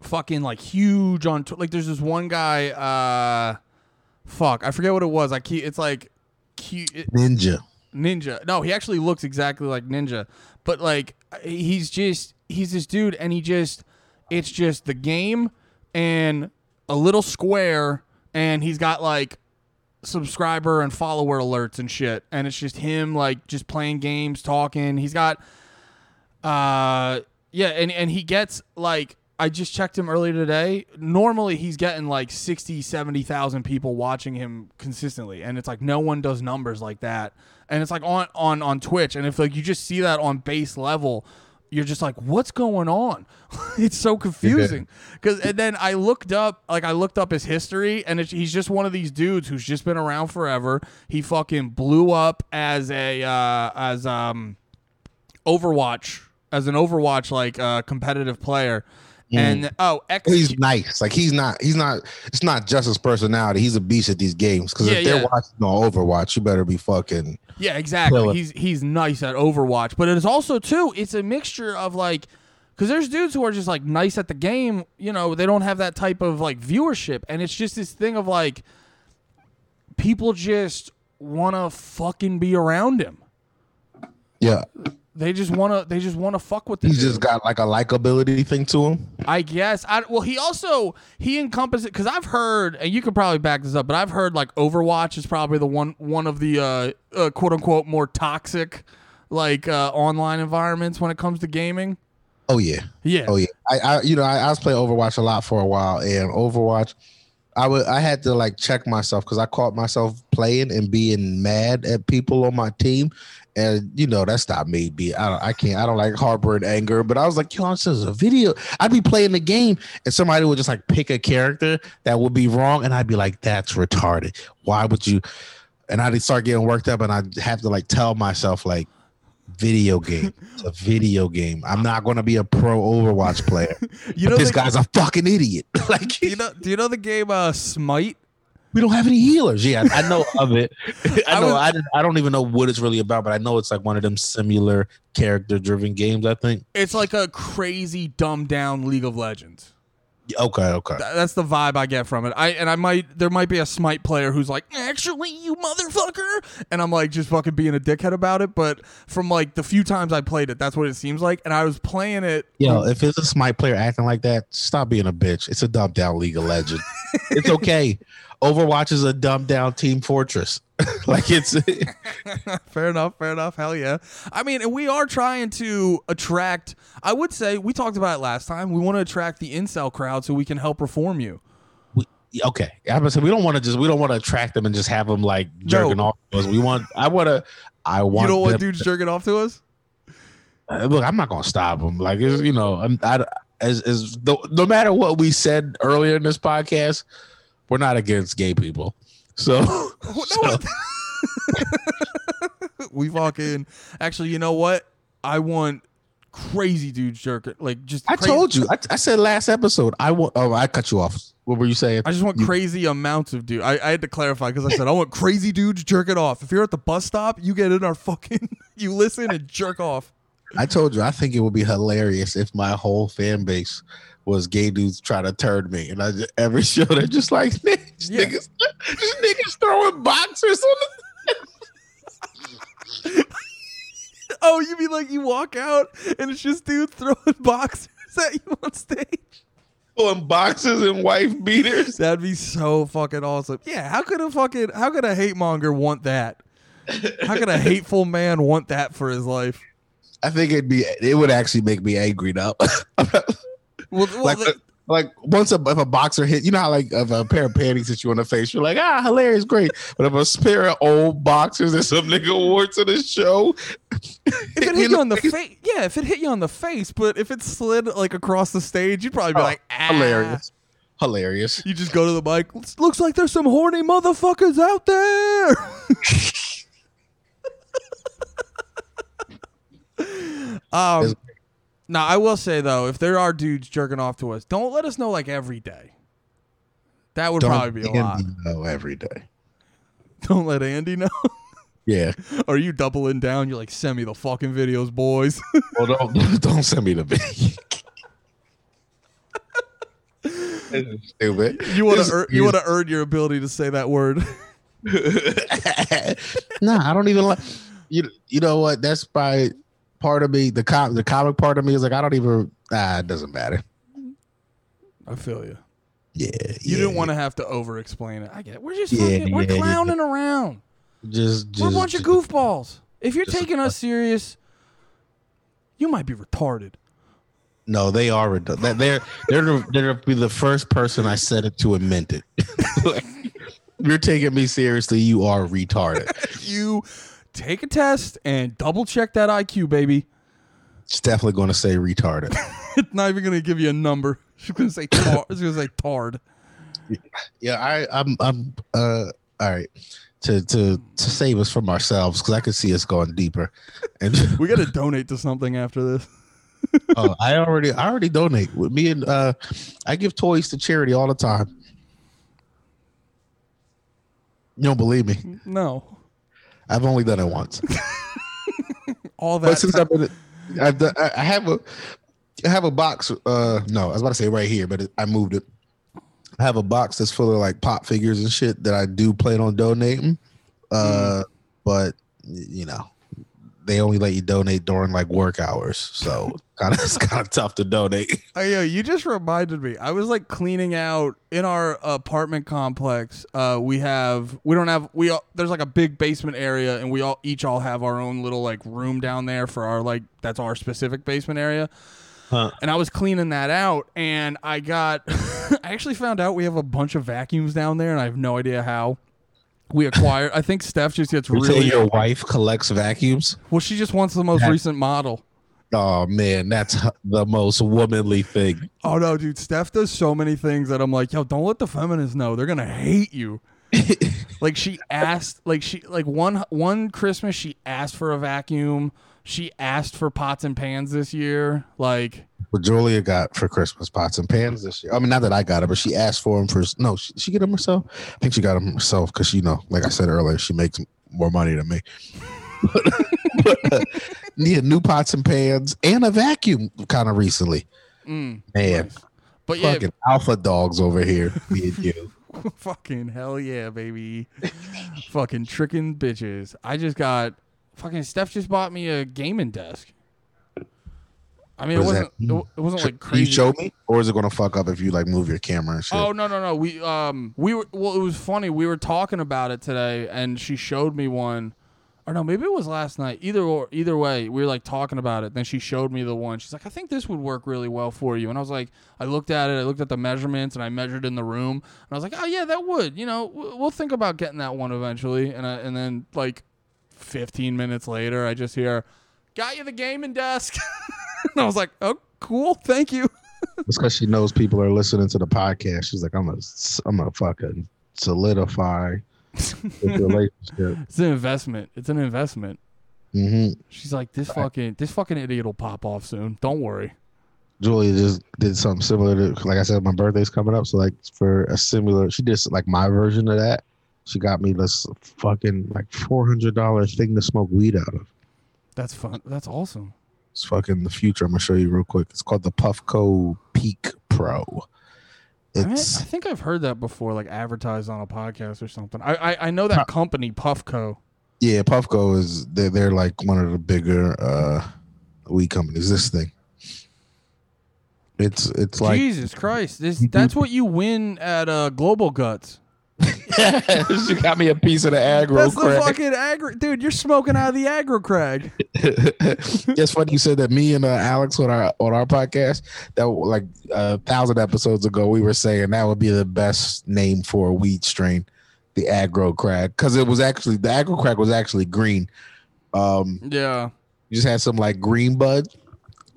fucking like huge on Tw- like there's this one guy uh fuck I forget what it was I keep it's like cute Ninja. Ninja. No, he actually looks exactly like Ninja, but like he's just he's this dude, and he just it's just the game and a little square, and he's got like subscriber and follower alerts and shit, and it's just him like just playing games, talking. He's got uh yeah, and and he gets like I just checked him earlier today. Normally he's getting like 60, 70,000 people watching him consistently and it's like no one does numbers like that. And it's like on on on Twitch and if like you just see that on base level, you're just like what's going on? it's so confusing. Cuz and then I looked up like I looked up his history and it's, he's just one of these dudes who's just been around forever. He fucking blew up as a uh as um Overwatch as an Overwatch like uh, competitive player, and oh, X. He's nice. Like he's not. He's not. It's not just his personality. He's a beast at these games. Because Yeah, if they're yeah. watching on Overwatch, you better be fucking. Yeah, exactly. He's he's nice at Overwatch, but it's also too. It's a mixture of like. Because there's dudes who are just like nice at the game, you know, they don't have that type of like viewership. And it's just this thing of like, people just want to fucking be around him. Yeah, They just want to, they just want to fuck with the he's dude. just got like a likability thing to him. I guess. I well, he also he encompasses because I've heard, and you could probably back this up, but I've heard like Overwatch is probably the one one of the uh, uh, quote unquote more toxic like uh, online environments when it comes to gaming. Oh yeah. Yeah, Oh yeah. I, I you know I, I was playing Overwatch a lot for a while, and Overwatch, I would I had to like check myself because I caught myself playing and being mad at people on my team, and you know that's not me. Be I don't, I can't I don't like harbor and anger, but I was like, yo, this is a video. I'd be playing the game, and somebody would just like pick a character that would be wrong, and I'd be like, that's retarded. Why would you? And I'd start getting worked up, and I'd have to like tell myself like. Video game. It's a video game. I'm not going to be a pro Overwatch player. you But know this the, guy's a fucking idiot. like do you know do you know the game uh, Smite? We don't have any healers. Yeah, I know of it. I I know. was- I, I don't even know what it's really about, but I know it's like one of them similar character-driven games. I think. It's like a crazy dumbed down League of Legends. Okay, okay. Th- That's the vibe I get from it. I and I might there might be a Smite player who's like, actually, you motherfucker, and I'm like just fucking being a dickhead about it. But from like the few times I played it, that's what it seems like. And I was playing it. Yo, if it's a Smite player acting like that, stop being a bitch. It's a dumbed down League of Legends. it's okay. Overwatch is a dumbed down Team Fortress. like it's fair enough, fair enough. Hell yeah. I mean, and we are trying to attract. I would say we talked about it last time. We want to attract the incel crowd so we can help reform you. okay. I'm gonna say we don't want to just we don't want to attract them and just have them like jerking off to us. We want. I want to. I want. You don't want dudes to- jerking off to us? Uh, look, I'm not gonna stop them. Like, it's, you know, I'm, I, as as no, no matter what we said earlier in this podcast, we're not against gay people. So, so we fucking actually you know what i want crazy dudes jerking like just I crazy- told you. I, I said last episode. I want. Oh, I cut you off. What were you saying? i just want crazy amounts of dude I, I had to clarify because i said i want crazy dudes jerking off if you're at the bus stop you get in our fucking you listen and jerk off I told you. I think it would be hilarious if my whole fan base was gay dudes trying to turn me, and I just, every show they're just like just Yeah. niggas, niggas throwing boxers on the. Oh, you mean like you walk out and it's just dudes throwing boxers at you on stage? Pulling boxes and wife beaters. That'd be so fucking awesome. Yeah, how could a fucking how could a hate monger want that? How could a hateful man want that for his life? I think it'd be it would actually make me angry now. Well, well like the- like once a if a boxer hit, you know how like if a pair of panties hit you in the face, you're like ah hilarious, great. But if a pair of old boxers and some nigga wore to the show, if it hit you on the face, yeah, if it hit you on the face, but if it slid like across the stage, you'd probably be Oh, like, ah. hilarious, hilarious. You just go to the mic. "Looks- Looks like there's some horny motherfuckers out there. um, now I will say though, if there are dudes jerking off to us, don't let us know like every day. That would probably be a lot. know every day. Don't let Andy know. Yeah. Are you doubling down? You're like, send me the fucking videos, boys. Well, don't don't send me the video. Stupid. you want to earn, you want to earn your ability to say that word. nah, I don't even like you. You know what? That's by part of me. The the comic part of me is like I don't even. Ah, it doesn't matter. I feel you. Yeah, You didn't want to have to over explain it. I get it. We're just Yeah, fucking, we're yeah, yeah. clowning around. just, just We're a bunch of goofballs. If you're just- taking us serious, you might be retarded. No, they are. that- They're they're they're be the first person I said it to and meant it. You're taking me seriously. You are retarded. You take a test and double check that IQ, baby. It's definitely going to say retarded. It's not even gonna give you a number. She's gonna say tar. It's gonna say tard. Yeah, I, I'm, I'm, uh, all right. To to to save us from ourselves because I could see us going deeper. And We gotta donate to something after this. oh, I already, I already donate. With me and uh, I give toys to charity all the time. You don't believe me? No, I've only done it once. all that. But since ti- I've been, I've done, I have a, I have a box. Uh, no, I was about to say right here, but it, I moved it. I have a box that's full of like pop figures and shit that I do plan on donating. Uh, but you know, they only let you donate during like work hours, so kind of it's kind of tough to donate. Oh, yeah, you just reminded me. I was like cleaning out in our apartment complex. Uh, we have we don't have we all, there's like a big basement area, and we all each all have our own little like room down there for our like that's our specific basement area. Huh. And I was cleaning that out, and I got I actually found out we have a bunch of vacuums down there, and I have no idea how. We acquired. I think Steph just gets You really your wife collects vacuums? well. She just wants the most That- recent model. Oh man, that's the most womanly thing. Oh no, dude! Steph does so many things that I'm like, yo, don't let the feminists know. They're gonna hate you. like she asked, like she, like one one Christmas she asked for a vacuum. She asked for pots and pans this year. Like, What Julia got for Christmas pots and pans this year. I mean, not that I got it, but she asked for them for. No, she, she get them herself. I think she got them herself because you know, like I said earlier, she makes more money than me. but, uh, yeah, new pots and pans and a vacuum kind of recently. mm, Man, nice. but yeah, fucking alpha dogs over here. Me and you. fucking hell yeah, baby, fucking tricking bitches. I just got fucking Steph just bought me a gaming desk. I mean, it What wasn't mean? it wasn't like Can you crazy. show me, or is it gonna fuck up if you like move your camera and shit? Oh no no no! We um we were well. It was funny. We were talking about it today, and she showed me one, or no, maybe it was last night. Either or either way, we were like talking about it. Then she showed me the one. She's like, "I think this would work really well for you." And I was like, I looked at it. I looked at the measurements, and I measured in the room. And I was like, "Oh yeah, that would. You know, we'll think about getting that one eventually." And I, and then like, fifteen minutes later, I just hear, "Got you the gaming desk." and I was like, "Oh, cool, thank you." It's because she knows people are listening to the podcast. She's like, I'm gonna, I'm gonna fucking solidify this relationship. It's an investment. It's an investment. hmm She's like, this fucking this fucking idiot will pop off soon. Don't worry. Julia just did something similar to, like I said, my birthday's coming up. So like for a similar, she did like my version of that. She got me this fucking like four hundred dollar thing to smoke weed out of. That's fun. That's awesome. It's fucking the future. I'm gonna show you real quick. It's called the Puffco Peak Pro. I, mean, I think I've heard that before, like advertised on a podcast or something. I I, I know that company Puffco. Yeah, Puffco is they're, they're like one of the bigger uh weed companies. This thing. It's it's like Jesus Christ! This that's what you win at uh, Global Guts. she got me a piece of the aggro That's the crack. fucking aggro, dude. You're smoking out of the aggro crag. it's funny you said that. Me and uh, Alex on our on our podcast that like a thousand episodes ago, we were saying that would be the best name for a weed strain, the aggro crack, because it was actually the aggro crack was actually green. Um, Yeah. you just had some like green bud,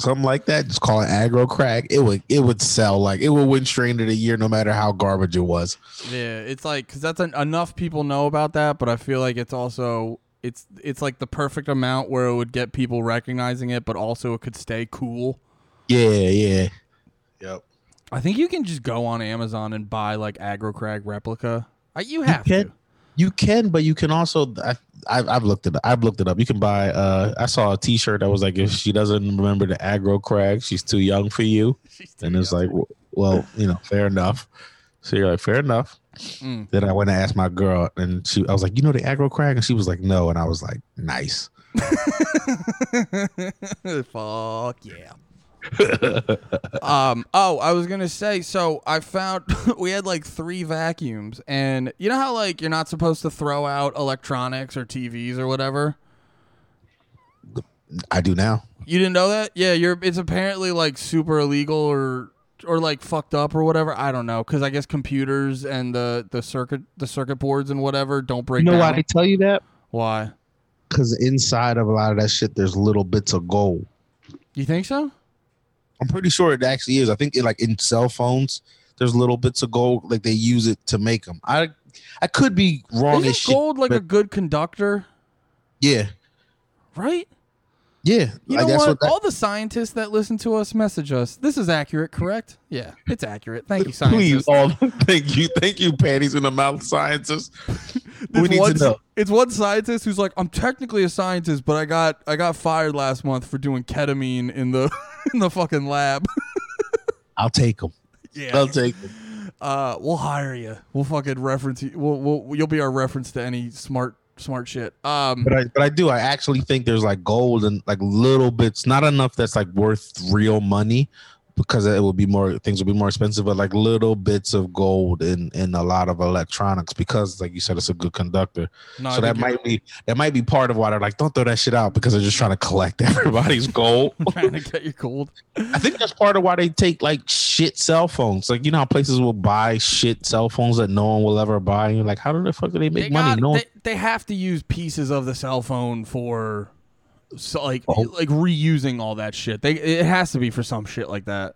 something like that. Just call it aggro crack. It would it would sell like it would win strain of the year no matter how garbage it was. Yeah, it's like because that's an, enough people know about that, but I feel like it's also it's it's like the perfect amount where it would get people recognizing it, but also it could stay cool. Yeah, yeah. Yep. I think you can just go on Amazon and buy like aggro crack replica. Uh, you have can. to. You can, but you can also. I, I've, I've looked it. Up. I've looked it up. You can buy. Uh, I saw a T-shirt that was like, if she doesn't remember the aggro crag, she's too young for you. And it's like, well, you know, fair enough. So you're like, fair enough. Mm. Then I went and asked my girl, and she, I was like, you know the aggro crag, and she was like, no, and I was like, nice. Fuck yeah. um. Oh, I was gonna say. So I found we had like three vacuums, and you know how like you're not supposed to throw out electronics or TVs or whatever. I do now. You didn't know that? Yeah, you're. It's apparently like super illegal or or like fucked up or whatever. I don't know because I guess computers and the the circuit the circuit boards and whatever don't break You know why down. they tell you that? why? Because inside of a lot of that shit, there's little bits of gold. You think so? I'm pretty sure it actually is. I think it, like in cell phones, there's little bits of gold, like they use it to make them. I I could be wrong Isn't shit. gold like a good conductor? Yeah, Right? Yeah. You know that's what? that- All the scientists that listen to us message us. This is accurate, correct? Yeah, it's accurate. Thank you, scientists. Please, all thank you, thank you, panties in the mouth scientists. we It's need one, to know. It's one scientist who's like, I'm technically a scientist, but I got I got fired last month for doing ketamine in the in the fucking lab. I'll take them. yeah. I'll take them. Uh, we'll hire you. We'll fucking reference you. We'll, we'll you'll be our reference to any smart smart shit. Um, But I, but I do. I actually think there's like gold and like little bits, not enough that's like worth real money, because it would be more things would be more expensive. But like little bits of gold in in a lot of electronics, because like you said, it's a good conductor. no, so that might be that might be part of why they're like, don't throw that shit out because they're just trying to collect everybody's gold. trying to get you gold. I think that's part of why they take like shit cell phones. Like you know how places will buy shit cell phones that no one will ever buy. And you're like, how the fuck do they make They, money? got, no, one- they, they have to use pieces of the cell phone for, so like Oh. like reusing all that shit. They it has to be for some shit like that.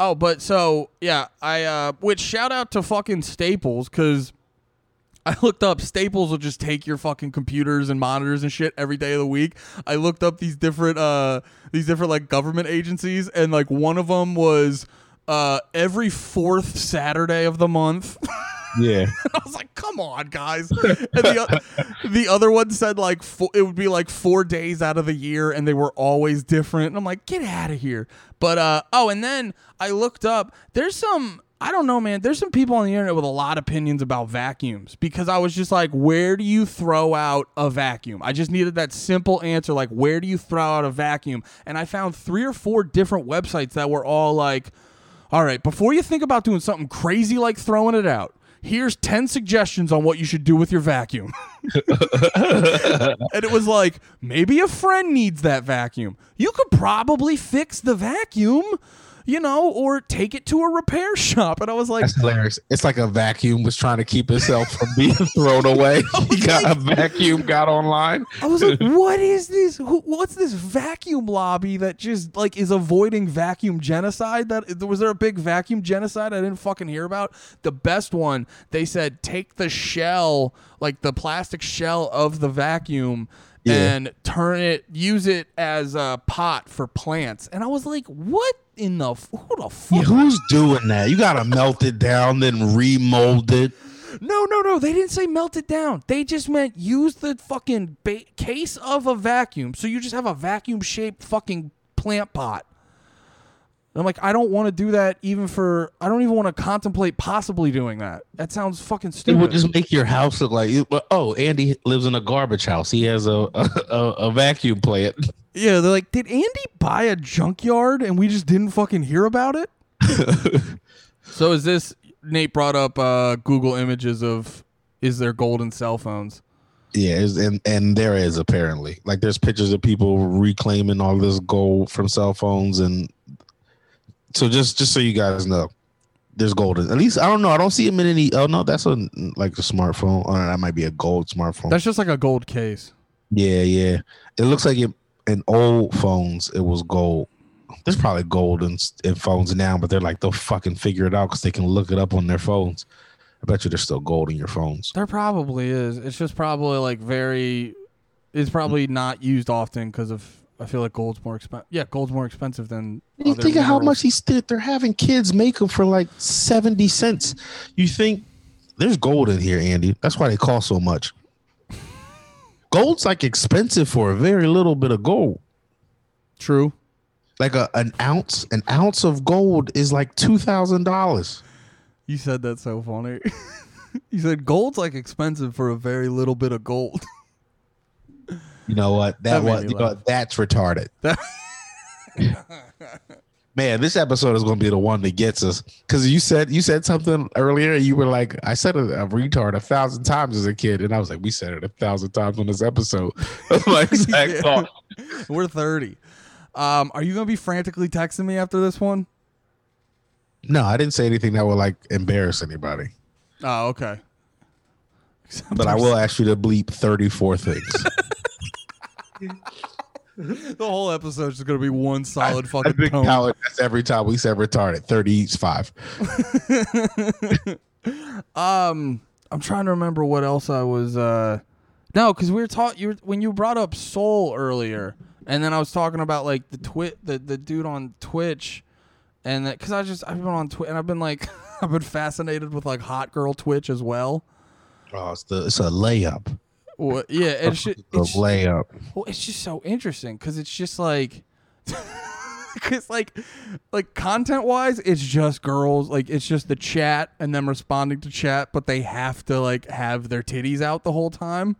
Oh, but so yeah, I uh, which shout out to fucking Staples because I looked up Staples will just take your fucking computers and monitors and shit every day of the week. I looked up these different uh these different like government agencies and like one of them was uh every fourth Saturday of the month. yeah. I was like, "Come on, guys!" And the, the other one said like fo- it would be like four days out of the year, and they were always different. And I'm like, "Get out of here!" But uh, oh, and then I looked up. There's some I don't know, man. There's some people on the internet with a lot of opinions about vacuums because I was just like, "Where do you throw out a vacuum?" I just needed that simple answer, like, "Where do you throw out a vacuum?" And I found three or four different websites that were all like. All right, before you think about doing something crazy like throwing it out, here's 10 suggestions on what you should do with your vacuum. and it was like, maybe a friend needs that vacuum. You could probably fix the vacuum, you know, or take it to a repair shop. And I was like, That's hilarious. It's like a vacuum was trying to keep itself from being thrown away. He got a vacuum, got online. I was like, what is this? Who, what's this vacuum lobby that just like is avoiding vacuum genocide? That was there a big vacuum genocide I didn't fucking hear about? The best one, they said take the shell, like the plastic shell of the vacuum. Yeah. And turn it, use it as a pot for plants, and I was like, "What in the f- who the fuck?" Yeah, who's doing that? You gotta melt it down, then remold it. No, no, no. They didn't say melt it down. They just meant use the fucking ba- case of a vacuum. So you just have a vacuum shaped fucking plant pot. And I'm like, I don't want to do that even for. I don't even want to contemplate possibly doing that. That sounds fucking stupid. It would just make your house look like oh, Andy lives in a garbage house. He has a a, a vacuum plant. yeah, they're like, did Andy buy a junkyard and we just didn't fucking hear about it? so is this? Nate brought up uh, Google images of is there golden cell phones? Yeah, and and there is apparently like there's pictures of people reclaiming all this gold from cell phones, and so just just so you guys know, there's gold. in- At least I don't know. I don't see them in any. Oh no, that's a like a smartphone. Oh, that might be a gold smartphone. That's just like a gold case. yeah, yeah. It looks like it, in old phones it was gold. There's probably gold in, in phones now, but they're like they'll fucking figure it out because they can look it up on their phones. I bet you there's still gold in your phones. There probably is. It's just probably like very. It's probably not used often because of. I feel like gold's more expensive. Yeah, gold's more expensive than. You think of how much he's th- they're having kids make them for like 70 cents. You think there's gold in here, Andy. That's why they cost so much. Gold's like expensive for a very little bit of gold. True. Like a, an ounce, an ounce of gold is like two thousand dollars. You said that so funny. you said gold's like expensive for a very little bit of gold. You know what? That, That was you know, that's retarded. Man, this episode is going to be the one that gets us because you said you said something earlier. You were like, "I said a, a retard a thousand times as a kid," and I was like, "We said it a thousand times on this episode." My exact Yeah. thought. We're 30. Um, are you going to be frantically texting me after this one? No, I didn't say anything that would like embarrass anybody, Oh, okay. but I will ask you to bleep thirty-four things. The whole episode is going to be one solid I fucking think tone. how that's every time we said retarded. Thirty each five. um, I'm trying to remember what else I was. uh No, because we were taught you were, when you brought up Soul earlier, and then I was talking about like the twit the the dude on Twitch, and that because I just I've been on Twitch and I've been like I've been fascinated with like hot girl Twitch as well. Oh, it's the it's a layup. Well, yeah, it's, ju- It's a it's, layup. well, it's just so interesting because it's just like. Cause like, like content wise, it's just girls. Like it's just the chat and them responding to chat, but they have to like have their titties out the whole time.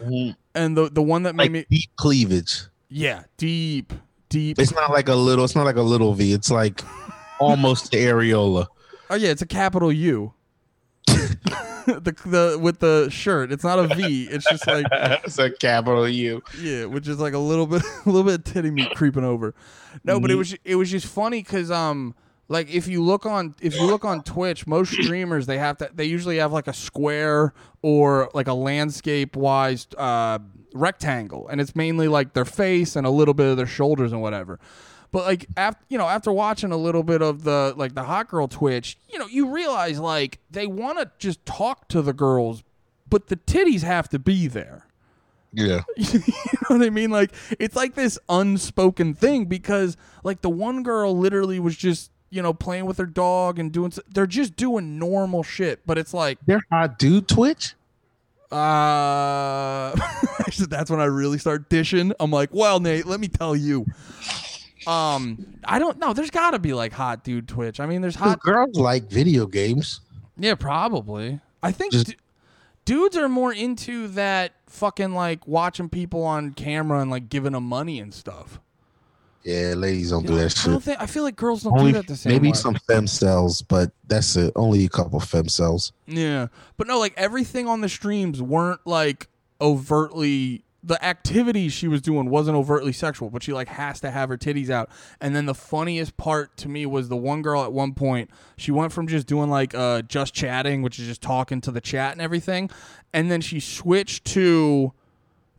Mm-hmm. And the the one that made me, deep cleavage. yeah, deep, deep. It's not like a little. It's not like a little V. It's like almost the areola. Oh yeah, it's a capital U. the the with the shirt, it's not a V. It's just like it's a capital U. yeah, which is like a little bit a little bit of titty meat creeping over. No, but it was it was just funny because um like if you look on if you look on Twitch, most streamers they have to they usually have like a square or like a landscape wise uh rectangle, and it's mainly like their face and a little bit of their shoulders and whatever. But like after you know after watching a little bit of the like the hot girl Twitch, you know you realize like they want to just talk to the girls, but the titties have to be there. Yeah. you know what I mean? Like it's like this unspoken thing because like the one girl literally was just you know playing with her dog and doing. They're just doing normal shit, but it's like They're hot dude Twitch. uh, that's when I really start dishing. I'm like, well, Nate, let me tell you. Um, I don't know. There's got to be like hot dude Twitch. I mean, there's hot. girls like video games. Yeah, probably. I think Just- du- dudes are more into that fucking like watching people on camera and like giving them money and stuff. Yeah, ladies don't You do know, that I don't shit. think I feel like girls don't Only do that the same maybe way. some femcels, but that's it. Only a couple femcels. Yeah, but no, like everything on the streams weren't like overtly. The activities she was doing wasn't overtly sexual, but she like has to have her titties out. And then the funniest part to me was the one girl at one point. She went from just doing like uh just chatting, which is just talking to the chat and everything, and then she switched to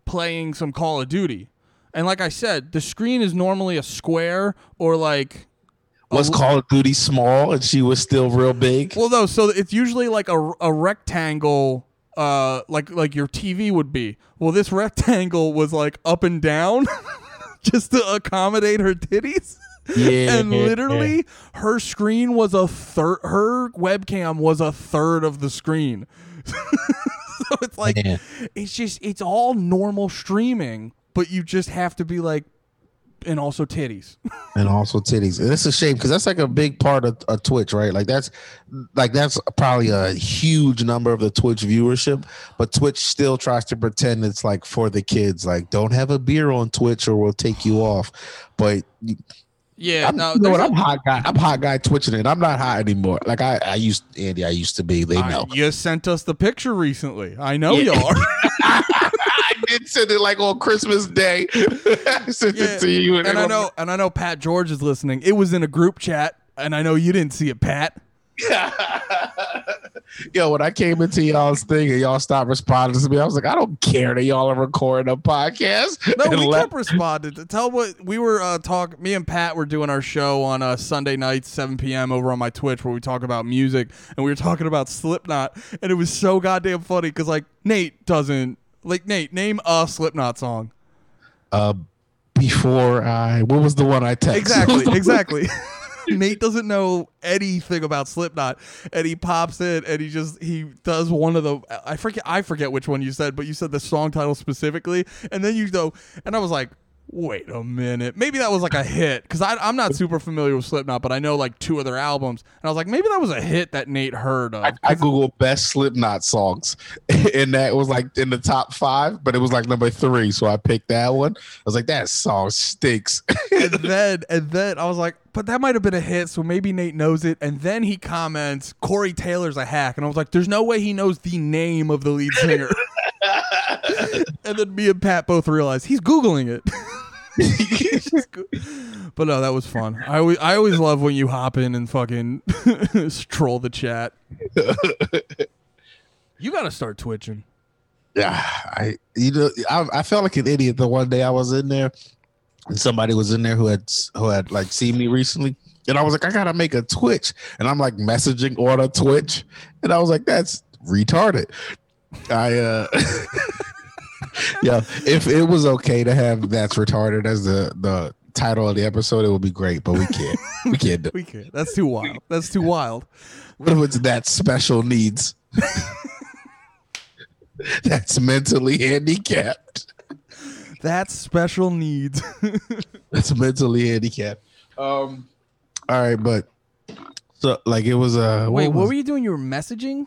playing some Call of Duty. And like I said, the screen is normally a square or like Was Call of Duty small and she was still real big? Well, no. So it's usually like a, a rectangle, uh, like like your TV would be. Well, this rectangle was like up and down, just to accommodate her titties. Yeah, and literally, her screen was a third. Her webcam was a third of the screen. so it's like Man. it's just it's all normal streaming, but you just have to be like and also titties. and also titties. And it's a shame because that's like a big part of, of Twitch, right? Like that's like that's probably a huge number of the Twitch viewership, but Twitch still tries to pretend it's like for the kids. Like, don't have a beer on Twitch or we'll take you off. But Yeah, I'm, no, you know what? there's I'm hot guy. I'm hot guy twitching it. I'm not hot anymore. Like I, I used Andy. I used to be. They a- know. you sent us the picture recently. I know Yeah. you are. I did send it like on Christmas Day. I sent Yeah, it to you, and it I know, and I know Pat George is listening. It was in a group chat, and I know you didn't see it, Pat. Yo, when I came into y'all's thing and y'all stopped responding to me, I was like, I don't care that y'all are recording a podcast. No, And we let- kept responding. To tell what we were uh, talk. Me and Pat were doing our show on uh, Sunday nights, 7 p.m. over on my Twitch, where we talk about music, and we were talking about Slipknot, and it was so goddamn funny because like Nate doesn't like Nate name a Slipknot song. uh, before I, what was the one I texted? Exactly, exactly. Nate doesn't know anything about Slipknot, and he pops in and he just he does one of the I forget I forget which one you said, but you said the song title specifically, and then you go and I was like, wait a minute, maybe that was like a hit because I'm not super familiar with Slipknot, but I know like two of their albums, and I was like, maybe that was a hit that Nate heard of. I, I googled best Slipknot songs, and that was like in the top five, but it was like number three, so I picked that one. I was like, that song stinks. and then and then I was like, but that might have been a hit, so maybe Nate knows it. And then he comments, Corey Taylor's a hack, and I was like, there's no way he knows the name of the lead singer. and then me and Pat both realized he's googling it. He's just go- but no, that was fun. I always I always love when you hop in and fucking troll the chat. You got to start twitching. Yeah, I you know I, I felt like an idiot the one day I was in there, and somebody was in there who had who had like seen me recently, and I was like, I gotta make a Twitch, and I'm like messaging on a Twitch, and I was like, that's retarded. I uh yeah, if it was okay to have that's retarded as the the title of the episode, it would be great, but we can't. we can't do. We can't. That's too wild. That's too wild. What if it's that special needs? that's mentally handicapped. That's special needs. That's mentally handicapped. Um, all right, but so like it was uh Wait, what what was- were you doing? You were messaging?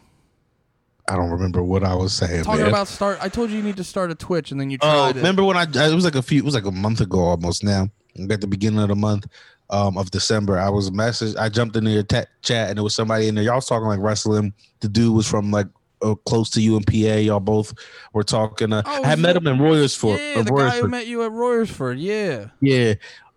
I don't remember what I was saying. talking man. about start. I told you you need to start a Twitch, and then you Oh, tried it. remember when I? It was like a few. It was like a month ago almost now. At the beginning of the month um, of December, I was message. I jumped into your chat and there was somebody in there. Y'all was talking like wrestling. The dude was from like uh, close to you in PA. Y'all both were talking. Uh, Oh, I had met him in Royersford. yeah, uh, the guy who met you at Royersford. Yeah. Yeah.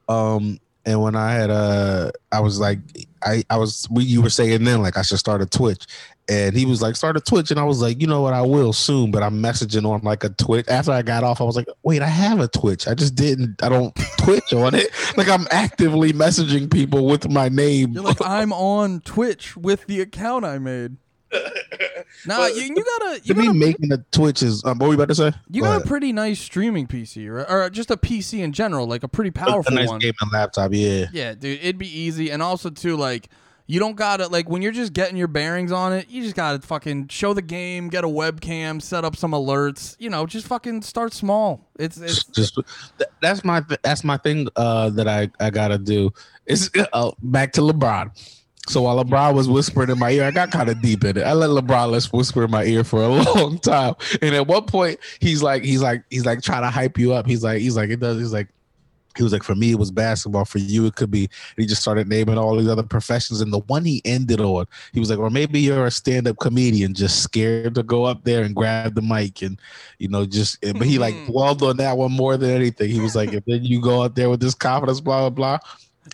Um, and when I had uh I was like I I was we you were saying then like I should start a Twitch. And he was like, start a Twitch. And I was like, you know what, I will soon, but I'm messaging on like a Twitch. After I got off, I was like, wait, I have a Twitch. I just didn't I don't Twitch on it. Like I'm actively messaging people with my name. You're like, I'm on Twitch with the account I made. Nah, you, you got a you to me, got a, making a Twitch is um, what were you about to say? you Go got a pretty nice streaming PC, right? Or just a PC in general, like a pretty a powerful nice one. gaming laptop, yeah. Yeah, dude, it'd be easy, and also too, like, you don't gotta like when you're just getting your bearings on it. You just gotta fucking show the game, get a webcam, set up some alerts. You know, just fucking start small. It's it's just th- that's my that's my thing uh that i i gotta do is uh, back to lebron so while lebron was whispering in my ear i got kind of deep in it i let lebron let's whisper in my ear for a long time and at one point he's like he's like he's like trying to hype you up he's like he's like it does he's like he was like, for me, it was basketball. For you, it could be. And he just started naming all these other professions. And the one he ended on, he was like, or maybe you're a stand up comedian, just scared to go up there and grab the mic. And, you know, just, but he like Mhm. dwelled on that one more than anything. He was like, if then you go out there with this confidence, blah, blah, blah.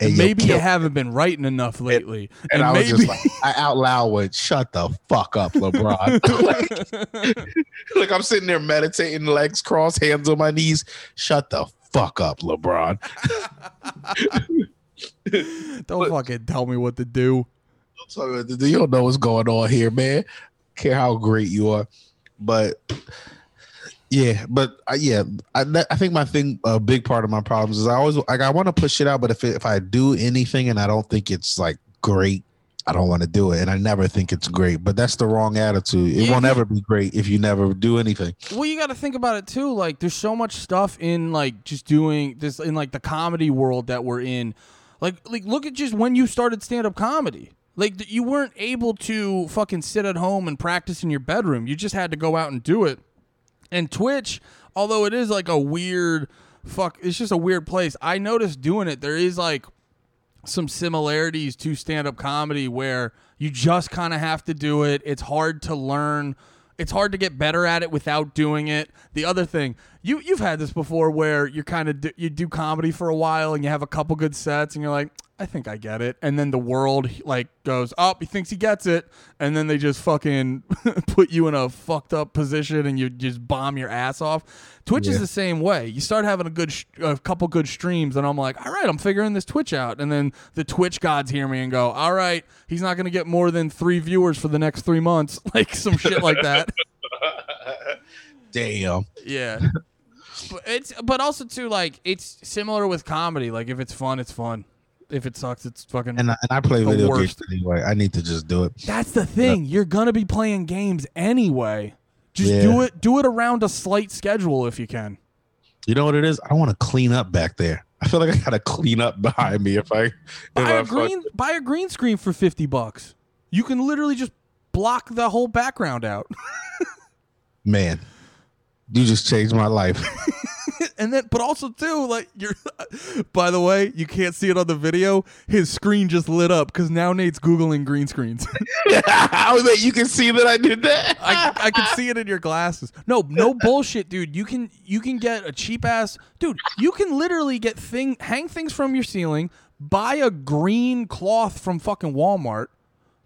And you'll maybe you haven't been writing enough lately. And, I was maybe just like, I out loud went, shut the fuck up, LeBron. like, like I'm sitting there meditating, legs crossed, hands on my knees. Shut the fuck up, LeBron. don't fucking tell me what to do. You don't know what's going on here, man. Care how great you are, but yeah, but uh, yeah, I, I think my thing, a big part of my problems is I always like I want to push it out, but if it, if I do anything and I don't think it's like great, I don't want to do it, and I never think it's great. But that's the wrong attitude. It Yeah, won't ever be great if you never do anything. Well, you got to think about it too. Like, there's so much stuff in like just doing this in like the comedy world that we're in. Like, like look at just when you started stand up comedy. Like, you weren't able to fucking sit at home and practice in your bedroom. You just had to go out and do it. And Twitch, although it is like a weird fuck, it's just a weird place. I noticed doing it. There is like some similarities to stand up comedy where you just kind of have to do it. It's hard to learn. It's hard to get better at it without doing it. The other thing, you you've had this before where you're kind of do, you do comedy for a while and you have a couple good sets and you're like, I think I get it. And then the world like goes, "Oh, he thinks he gets it." And then they just fucking put you in a fucked up position and you just bomb your ass off. Twitch is the same way. You start having a good sh- a couple good streams and I'm like, "All right, I'm figuring this Twitch out." And then the Twitch gods hear me and go, "All right, he's not going to get more than 3 viewers for the next 3 months." Like some shit like that. Damn. Yeah. But it's but also too like it's similar with comedy. Like if it's fun, it's fun. If it sucks, it's fucking And I, and I play video games anyway. I need to just do it. That's the thing. You're gonna be playing games anyway. Just Yeah. do it. Do it around a slight schedule if you can. You know what it is? I want to clean up back there. I feel like I gotta clean up behind me if I if Buy I a fuck- green. Buy a green screen for fifty bucks. You can literally just block the whole background out, man. You just changed my life. and then. But also too, like you're. By the way, you can't see it on the video. His screen just lit up because now Nate's googling green screens. oh, wait, you can see that I did that. I, I can see it in your glasses. No, no bullshit, dude. You can you can get a cheap ass dude. You can literally get thing hang things from your ceiling, buy a green cloth from fucking Walmart.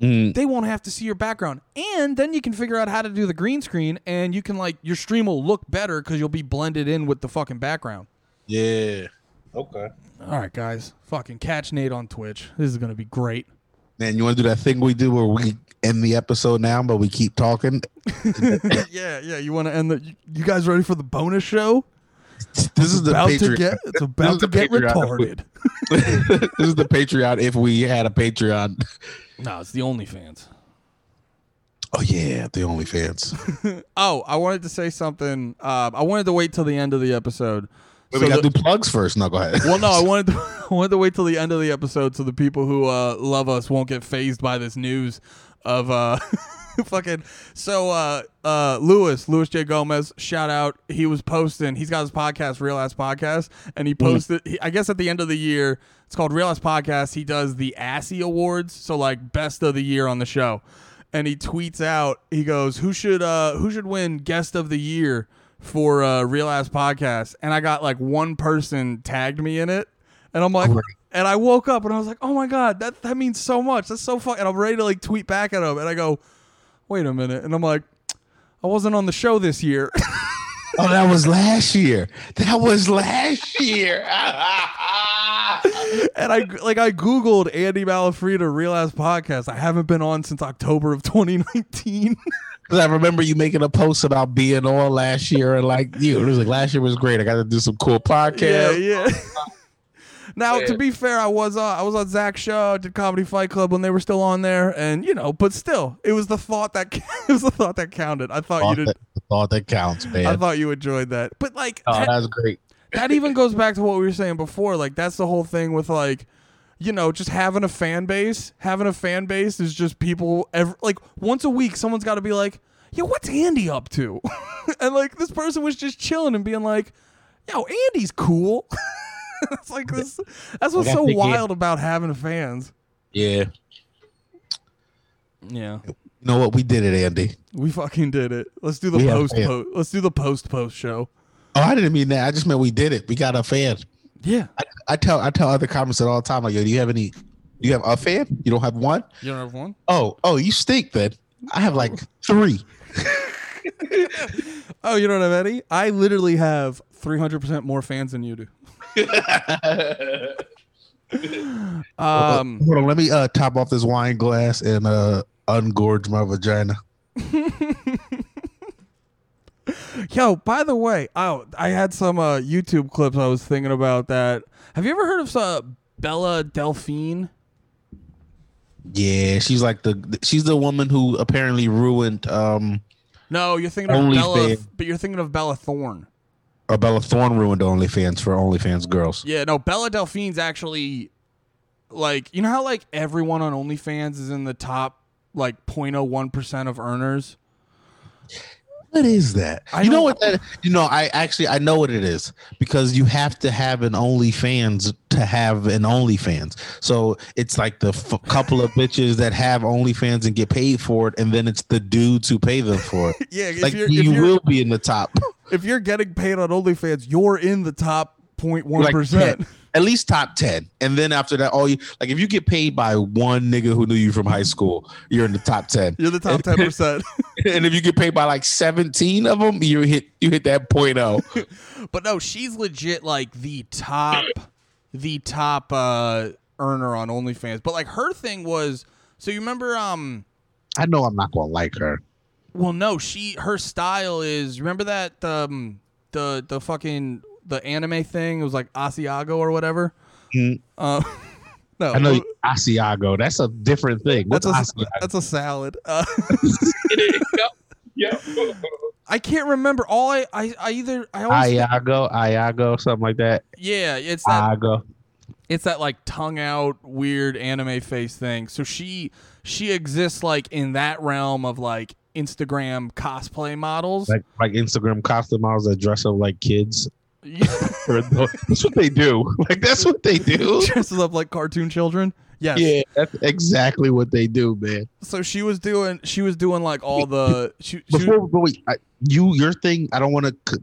Mm. They won't have to see your background, and then you can figure out how to do the green screen, and you can like your stream will look better because you'll be blended in with the fucking background. Yeah. Okay. All right, guys, fucking catch Nate on Twitch. This is gonna be great. Man, you want to do that thing we do where we end the episode now, but we keep talking? yeah, yeah. You want to end the? You, you guys ready for the bonus show? This is the about to Patreon. get it's about to get Patreon. retarded. this is the Patreon if we had a Patreon. No, it's the OnlyFans. Oh yeah, the OnlyFans. Oh, I wanted to say something. Um, I wanted to wait till the end of the episode. Wait, So we got to do plugs first. No, go ahead. well, no, I wanted to, I wanted to wait till the end of the episode so the people who uh, love us won't get phased by this news of uh, fucking. So uh, uh, Louis, Louis J Gomez, shout out. He was posting. He's got his podcast, Real Ass Podcast, and he posted. He, I guess at the end of the year, it's called Real Ass Podcast. He does the Assy Awards, so like best of the year on the show. And he tweets out, he goes, "Who should uh, who should win Guest of the Year for uh, Real Ass Podcast?" And I got like one person tagged me in it, and I'm like, Great. and I woke up and I was like, "Oh my god, that that means so much. That's so fun." And I'm ready to like tweet back at him, and I go, "Wait a minute," and I'm like, "I wasn't on the show this year." oh, that was last year. That was last year. and I like I googled Andy Malafrida Real Ass Podcast. I haven't been on since October of 2019. Because I remember you making a post about being on last year, and like you, it was like last year was great. I got to do some cool yeah, podcasts. yeah. Now, to be fair, I was uh, I was on Zach's show, did Comedy Fight Club when they were still on there, and you know, but still, it was the thought that it was the thought that counted. I thought Thought you did. that, the thought that counts, man. I thought you enjoyed that, but like oh, that- that was great. that even goes back to what we were saying before. Like that's the whole thing with like, you know, just having a fan base. Having a fan base is just people. Every, like once a week, someone's got to be like, "Yo, what's Andy up to?" and like this person was just chilling and being like, "Yo, Andy's cool." it's like this. That's what's so think he- wild about having fans. Yeah. Yeah, You know what? We did it, Andy. we fucking did it. Let's do the We post post. Let's do the post post show. Oh, I didn't mean that. I just meant we did it. We got a fan. Yeah, I, I tell I tell other comments at all the time. Like, yo, do you have any? Do you have a fan? You don't have one? you don't have one. Oh, oh, you stink then. I have like three. Oh, you don't have any? I literally have 300% more fans than you do. Um, Hold on, let me uh top off this wine glass and uh ungorge my vagina. yo, by the way, oh, I had some uh, YouTube clips I was thinking about that. Have you ever heard of uh, Bella Delphine? Yeah, she's like the she's the woman who apparently ruined um No, you're thinking of Bella, but you're thinking of Bella Thorne. Or Bella Thorne ruined OnlyFans for OnlyFans girls. Yeah, no, Bella Delphine's actually like you know how like everyone on OnlyFans is in the top like 0.01 percent of earners. What is that? I you know what that? You know, I actually I know what it is because you have to have an OnlyFans to have an OnlyFans. So it's like the f- couple of bitches that have OnlyFans and get paid for it, and then it's the dudes who pay them for it. Yeah, if like you're you if you're, will be in the top. if you're getting paid on OnlyFans, you're in the top 0.1 like at least top 10 and then after that all you like if you get paid by one nigga who knew you from high school you're in the top 10 You're the top 10 percent. and if you get paid by like 17 of them you hit you hit that point oh But no, she's legit like the top, the top uh earner on OnlyFans. But like her thing was, so you remember, um, i know i'm not gonna like her. Well, no, she her style is remember that um the the fucking the anime thing. It was like Asiago or whatever. Mhm. Uh, no, i know asiago that's a different thing that's a asiago that's a salad. Uh, yeah I can't remember. All I I, I either I always iago iago something like that yeah, it's that iago it's that like tongue out weird anime face thing. So she she exists like in that realm of like Instagram cosplay models. like like instagram costume models that dress up like kids Yeah. Or that's what they do like that's what they do Dresses up like cartoon children. Yes. yeah that's exactly what they do man So she was doing she was doing like all the she, she before but wait, I, you your thing i don't want to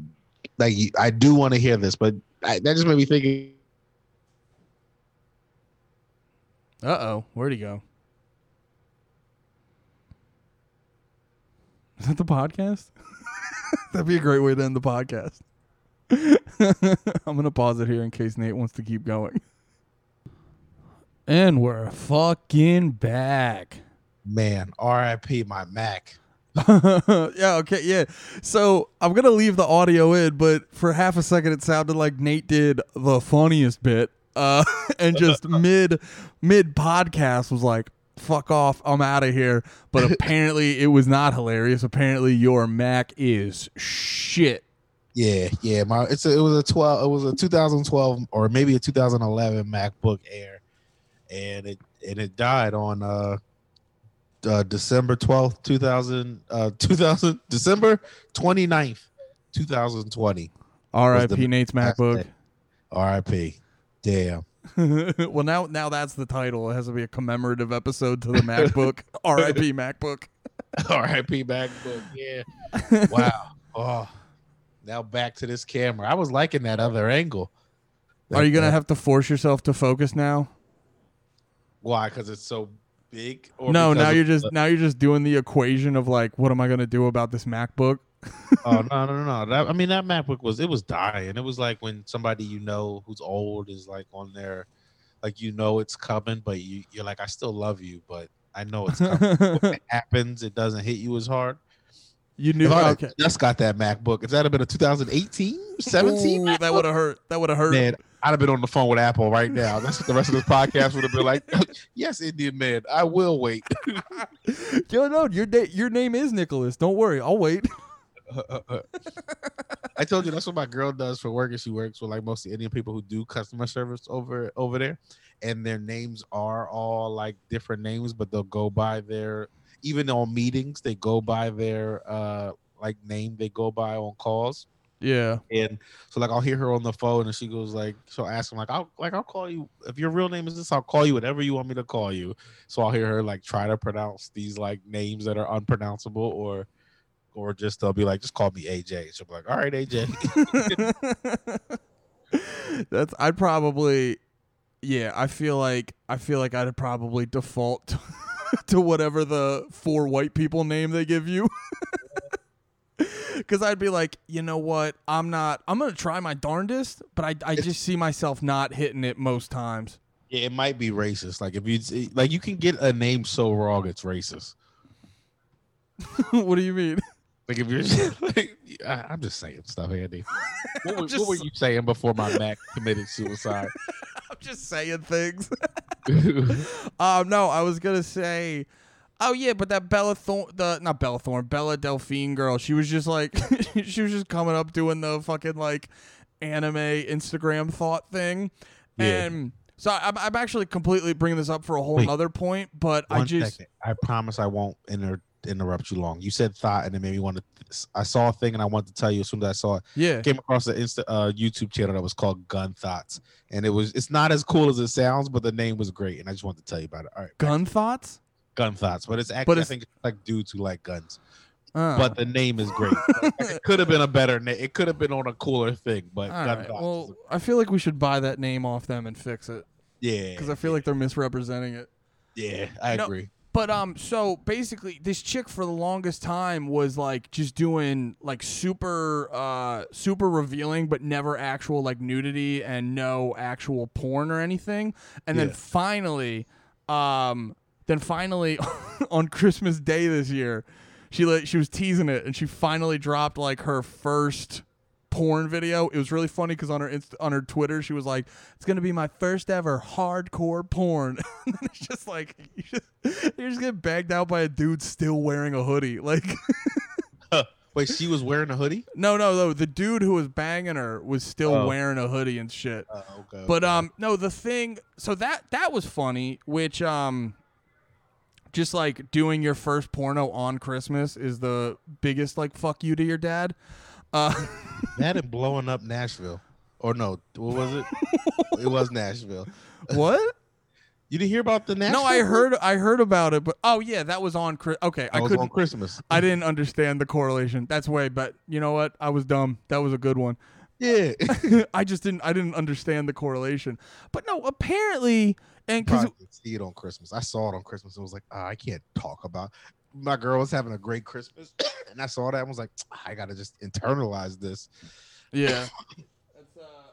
like i do want to hear this but I, that just made me think Uh oh, where'd he go? Is that the podcast? That'd be a great way to end the podcast. I'm gonna pause it here in case Nate wants to keep going. And we're fucking back. man rip my mac yeah, okay, yeah. So I'm gonna leave the audio in, but for half a second it sounded like Nate did the funniest bit. Uh and just mid mid podcast was like, fuck off, I'm out of here. But apparently it was not hilarious. Apparently your Mac is shit. Yeah yeah my it's a, it was a 12 it was a 2012 or maybe a 2011 macbook air and it and it died on uh uh, December 12th, 2000, uh, 2000, December 29th, 2020. R.I.P. Nate's MacBook. RIP. Damn. well, now now that's the title. It has to be a commemorative episode to the MacBook. R.I.P. MacBook. RIP MacBook. Yeah. Wow. Oh, now back to this camera. I was liking that other angle. Are you gonna have to force yourself to focus now? Why? Because it's so big? Or No, now you're just the- now you're just doing the equation of like, what am I gonna do about this MacBook? oh no no no no! That, I mean that MacBook was it was dying. It was like when somebody you know who's old is like on there, like you know it's coming, but you you're like I still love you, but I know it's coming. when it happens, it doesn't hit you as hard. You knew If I okay. just got that MacBook, if that had been a 2018, 17, Ooh, that would have hurt. That would have hurt. man, I'd have been on the phone with Apple right now. That's what the rest of this podcast would have been like. yes, Indian man, I will wait. Yo, no, your da- your name is Nicholas. Don't worry, I'll wait. I told you that's what my girl does for work. And she works with like most of the Indian people who do customer service over over there, and their names are all like different names, but they'll go by their even on meetings they go by their uh like name they go by on calls. Yeah. And so like I'll hear her on the phone and she goes like she'll ask him like I'll like I'll call you if your real name is this I'll call you whatever you want me to call you. So I'll hear her like try to pronounce these like names that are unpronounceable or or just they'll be like just call me AJ. She'll be like all right AJ. That's I'd probably yeah, I feel like I feel like I'd probably default to, to whatever the four white people name they give you. Cause I'd be like, you know what? I'm not. I'm gonna try my darndest, but I, I just see myself not hitting it most times. yeah, it might be racist. Like if you like you can get a name so wrong it's racist. what do you mean? Like if you're like I, I'm just saying stuff, Andy. What, were- just- what were you saying before my Mac committed suicide? I'm just saying things. um, no, I was gonna say, oh yeah, but that Bella Thorne, the not Bella Thorne, Bella Delphine girl, she was just like, she was just coming up doing the fucking like anime Instagram thought thing, Yeah. and so I'm, I'm actually completely bringing this up for a whole Wait. other point, but I just second. I promise I won't inter- interrupt you long. You said thought, and it made me want to. I saw a thing, and I wanted to tell you as soon as I saw it. yeah, Came across an Insta uh, YouTube channel that was called Gun Thoughts, and it was. It's not as cool as it sounds, but the name was great, and I just wanted to tell you about it. All right, gun thoughts. Gun Thoughts, but it's actually it's- I think it's like dudes who like guns, Oh. but the name is great. It could have been a better name. It could have been on a cooler thing, but right, Thoughts. well, I feel like we should buy that name off them and fix it. yeah, because I feel like they're misrepresenting it. yeah, I No, agree. But um, so basically, this chick for the longest time was like just doing like super, uh, super revealing, but never actual like nudity and no actual porn or anything. And then Yeah. finally, um, then finally on Christmas Day this year, she like she was teasing it, and she finally dropped like her first porn video. It was really funny because on her Inst- on her Twitter, she was like, "It's gonna be my first ever hardcore porn." and it's just like you just you just get bagged out by a dude still wearing a hoodie. Like, Wait, she was wearing a hoodie. no, no, no. The dude who was banging her was still Oh. wearing a hoodie and shit. Oh, okay. But okay. um, no, the thing. So that that was funny. Which um, just like doing your first porno on Christmas is the biggest like fuck you to your dad. Uh, that and blowing up Nashville, or no, what was it? it was Nashville. what? You didn't hear about the Nashville? No, I heard I heard about it, but oh yeah, that was on. Okay, I I was couldn't. on Christmas. I didn't understand the correlation. That's way, but you know what? I was dumb. That was a good one. Yeah, I just didn't. I didn't understand the correlation. But no, apparently, and didn't see it on Christmas. I saw it on Christmas. and was like, ah, I can't talk about. My girl was having a great Christmas, and I saw that and was like, "Ah, I gotta just internalize this. yeah, That's, uh,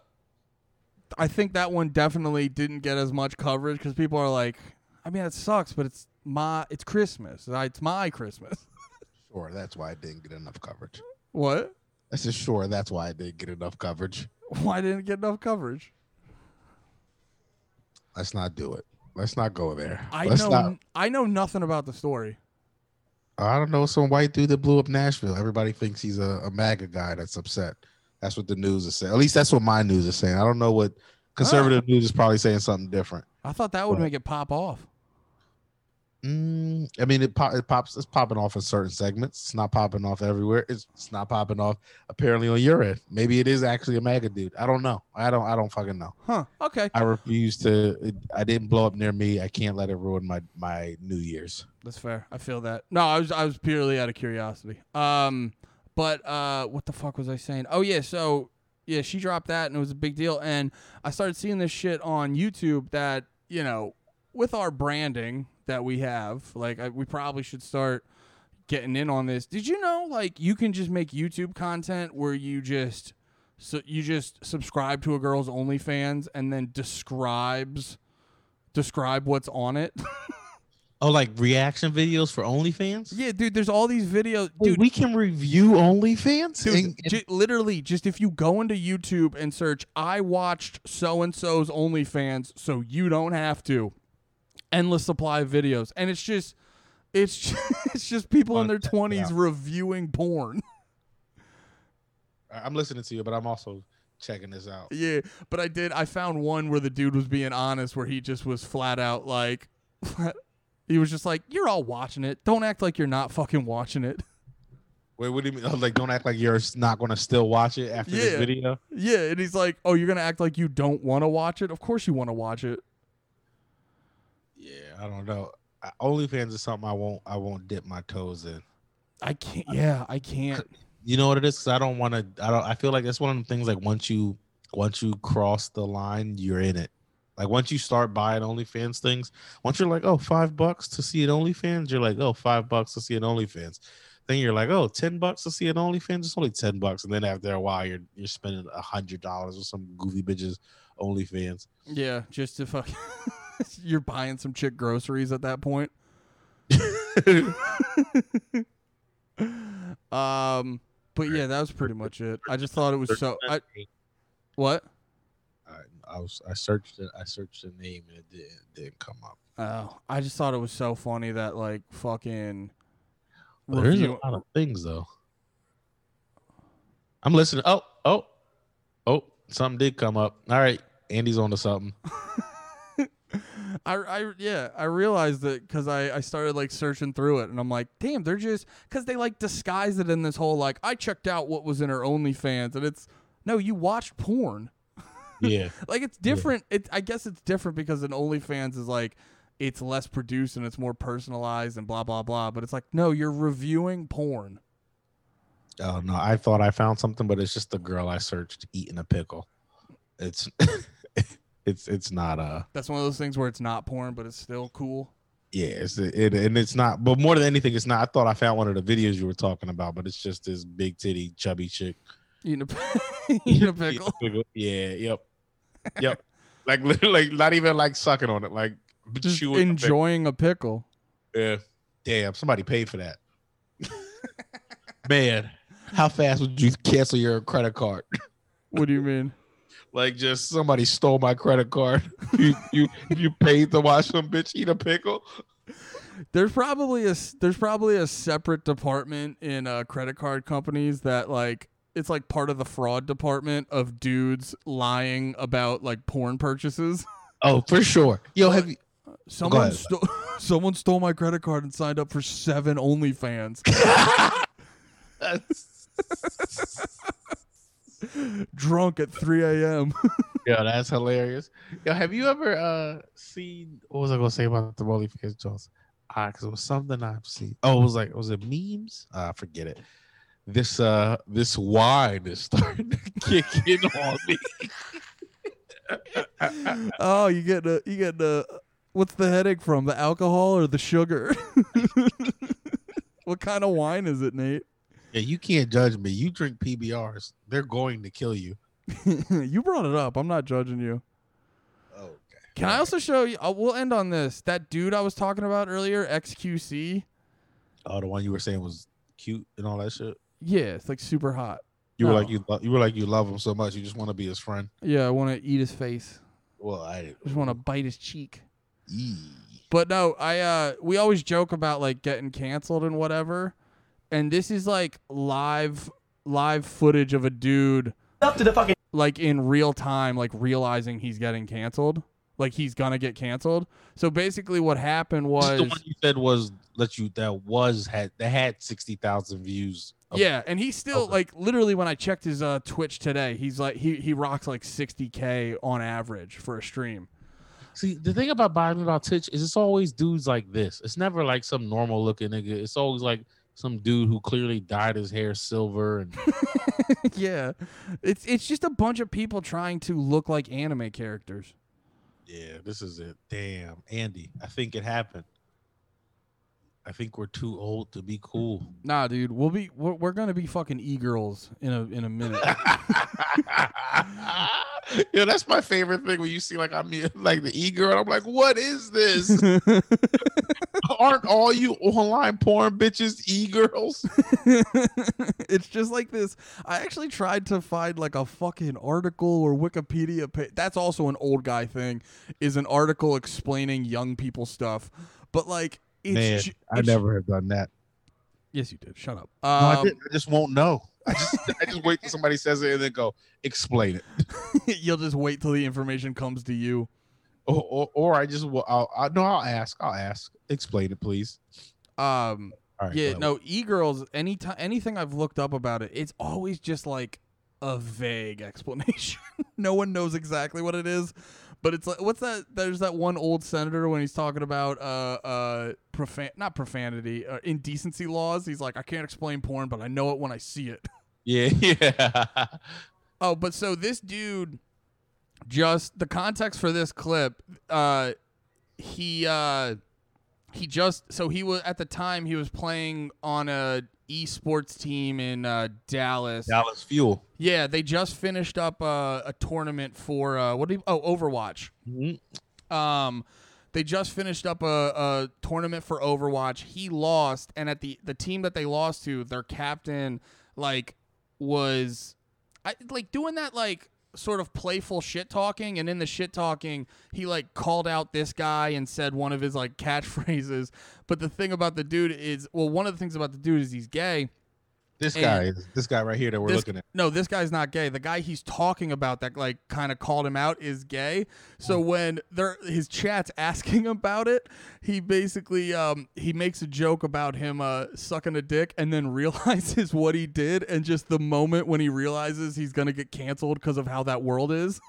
I think that one definitely didn't get as much coverage because people are like, I mean, it sucks, but it's my it's Christmas. It's my Christmas. Sure, that's why I didn't get enough coverage. what? I said, sure, that's why I didn't get enough coverage. Why didn't get enough coverage? Let's not do it. Let's not go there. I Let's know. not. I know nothing about the story. I don't know some white dude that blew up Nashville. Everybody thinks he's a, a MAGA guy that's upset. That's what the news is saying. At least that's what my news is saying. I don't know what conservative news is probably saying something different. I thought that would What? make it pop off. Mm, I mean, it, pop, it pops. It's popping off in certain segments. It's not popping off everywhere. It's, it's not popping off apparently on your end. Maybe it is actually a MAGA dude. I don't know. I don't. I don't fucking know. Huh. Okay. I refuse to. It, I didn't blow up near me. I can't let it ruin my my New Year's. That's fair. I feel that. No, I was I was purely out of curiosity. Um, but uh, what the fuck was I saying? Oh yeah, so yeah, she dropped that and it was a big deal. And I started seeing this shit on YouTube that you know, with our branding that we have, like I, we probably should start getting in on this. Did you know like you can just make YouTube content where you just so you just subscribe to a girl's OnlyFans and then describes describe what's on it. Oh, like reaction videos for OnlyFans? Yeah, dude, there's all these videos. Wait, Dude, we can review OnlyFans. dude And- and- ju- literally, just if you go into YouTube and search, I watched so and so's OnlyFans, so you don't have to. Endless supply of videos. And it's just, it's just, it's just people in their Wanna check it 20s out. reviewing porn. I'm listening to you, but I'm also checking this out. yeah, but I did, I found one where the dude was being honest, where he just was flat out like, he was just like, you're all watching it. Don't act like you're not fucking watching it. Wait, what do you mean? Oh, like, don't act like you're not going to still watch it after this video. Yeah, and he's like, "Oh, you're gonna act like you don't want to watch it? Of course you want to watch it." I don't know. OnlyFans is something I won't. I won't dip my toes in. I can't. Yeah, I can't. You know what it is? 'Cause I don't want to. I don't. I feel like it's one of the things. Like once you once you cross the line, you're in it. Like once you start buying OnlyFans things, once you're like, oh, five bucks to see an OnlyFans, you're like, oh, five bucks to see an OnlyFans. Then you're like, oh, 10 bucks to see an OnlyFans. It's only 10 bucks. And then after a while, you're you're spending a hundred dollars or some goofy bitches OnlyFans. Yeah, just to fuck. you're buying some chick groceries at that point. Um, but yeah, that was pretty much it. I just thought it was so. I, what? All right, I was I searched it. I searched the name and it didn't didn't come up. Oh, I just thought it was so funny that like fucking. But there's a lot of things though. I'm listening. Oh, oh, oh! Something did come up. All right, Andy's on to something. I, I yeah I realized it because I, I started like searching through it and I'm like damn they're just because they like disguise it in this whole like I checked out what was in her OnlyFans and it's no you watched porn. Yeah, like it's different it I guess it's different because an OnlyFans is like it's less produced and it's more personalized and blah blah blah but it's like no you're reviewing porn. Oh no, I thought I found something, but it's just the girl I searched eating a pickle. It's it's it's not uh that's one of those things where it's not porn but it's still cool yeah, it's it and it's not but more than anything, it's not I thought I found one of the videos you were talking about, but it's just this big titty chubby chick. eating a, eating a pickle Yeah, yep. Yep. like literally like not even like sucking on it, like just chewing the pickle. enjoying a pickle Yeah. Damn, somebody paid for that. Man, how fast would you cancel your credit card? what do you mean like just somebody stole my credit card. you you you paid to watch some bitch eat a pickle. There's probably a s- there's probably a separate department in uh, credit card companies that like it's like part of the fraud department of dudes lying about like porn purchases. Oh, for sure. Yo, have you Someone stole someone stole my credit card and signed up for seven OnlyFans. Drunk at 3 a.m. Yo, that's hilarious. Yo, have you ever uh seen what was I gonna say about the OnlyFans Jones? Ah, because it was something I've seen. Oh, it was like was it memes? Uh forget it. This uh this wine is starting to kick in on me. oh, you get the you get the what's the headache from? The alcohol or the sugar? what kind of wine is it, Nate? Yeah, you can't judge me. You drink PBRs, they're going to kill you. you brought it up. I'm not judging you. Okay. Can I also show you? Uh, we'll end on this. That dude I was talking about earlier, XQC. Oh, the one you were saying was cute and all that shit. Yeah, it's like super hot. You were like you lo- you were like you love him so much you just want to be his friend. Yeah, I want to eat his face. Well, I I just want to bite his cheek. Eee. But no, I uh we always joke about like getting canceled and whatever. And this is like live live footage of a dude up to the fucking like in real time like realizing he's getting canceled. Like he's gonna get canceled. So basically what happened was the one you said was let you that was had that had sixty thousand views. of- Yeah, and he's still Okay. like literally when I checked his uh Twitch today, he's like he he rocks like 60k on average for a stream. See, the thing about buying about Twitch is it's always dudes like this. It's never like some normal looking nigga. It's always like some dude who clearly dyed his hair silver and yeah. It's it's just a bunch of people trying to look like anime characters. yeah, this is it. Damn, Andy, I think it happened. I think we're too old to be cool. Nah, dude, we'll be we're, we're gonna be fucking e girls in a in a minute. yeah, that's my favorite thing when you see like I'm like the e girl. I'm like, what is this? Aren't all you online porn bitches e girls? it's just like this. I actually tried to find like a fucking article or Wikipedia page. That's also an old guy thing. Is an article explaining young people stuff, but like it's Man, ju- I never have done that. Yes, you did. Shut up. No, I, Um, didn't. I just won't know. I just I just wait till somebody says it and then go explain it, you'll just wait till the information comes to you. or or, or I just will. I'll, i no, I'll ask. I'll ask. Explain it, please. Um, right. yeah, no, e girls. Any anything I've looked up about it, it's always just like a vague explanation. no one knows exactly what it is, but it's like what's that? There's that one old senator when he's talking about uh uh profan not profanity, uh, indecency laws. He's like, I can't explain porn, but I know it when I see it. Yeah, yeah. Oh, but so this dude just the context for this clip, uh he uh he just so he was at the time he was playing on a esports team in uh Dallas. Dallas Fuel. Yeah, they just finished up uh, a tournament for uh what do you, oh Overwatch. Mhm. Um, they just finished up a, a tournament for Overwatch. He lost, and at the the team that they lost to, their captain like was I like doing that like sort of playful shit talking, and in the shit talking, he like called out this guy and said one of his like catchphrases. But the thing about the dude is, well, one of the things about the dude is he's gay. This And- guy is this guy right here that we're This- looking at. No, this guy's not gay. The guy he's talking about that like kind of called him out is gay. So when they're his chat's asking about it, he basically um he makes a joke about him uh sucking a dick and then realizes what he did and just the moment when he realizes he's going to get canceled because of how that world is.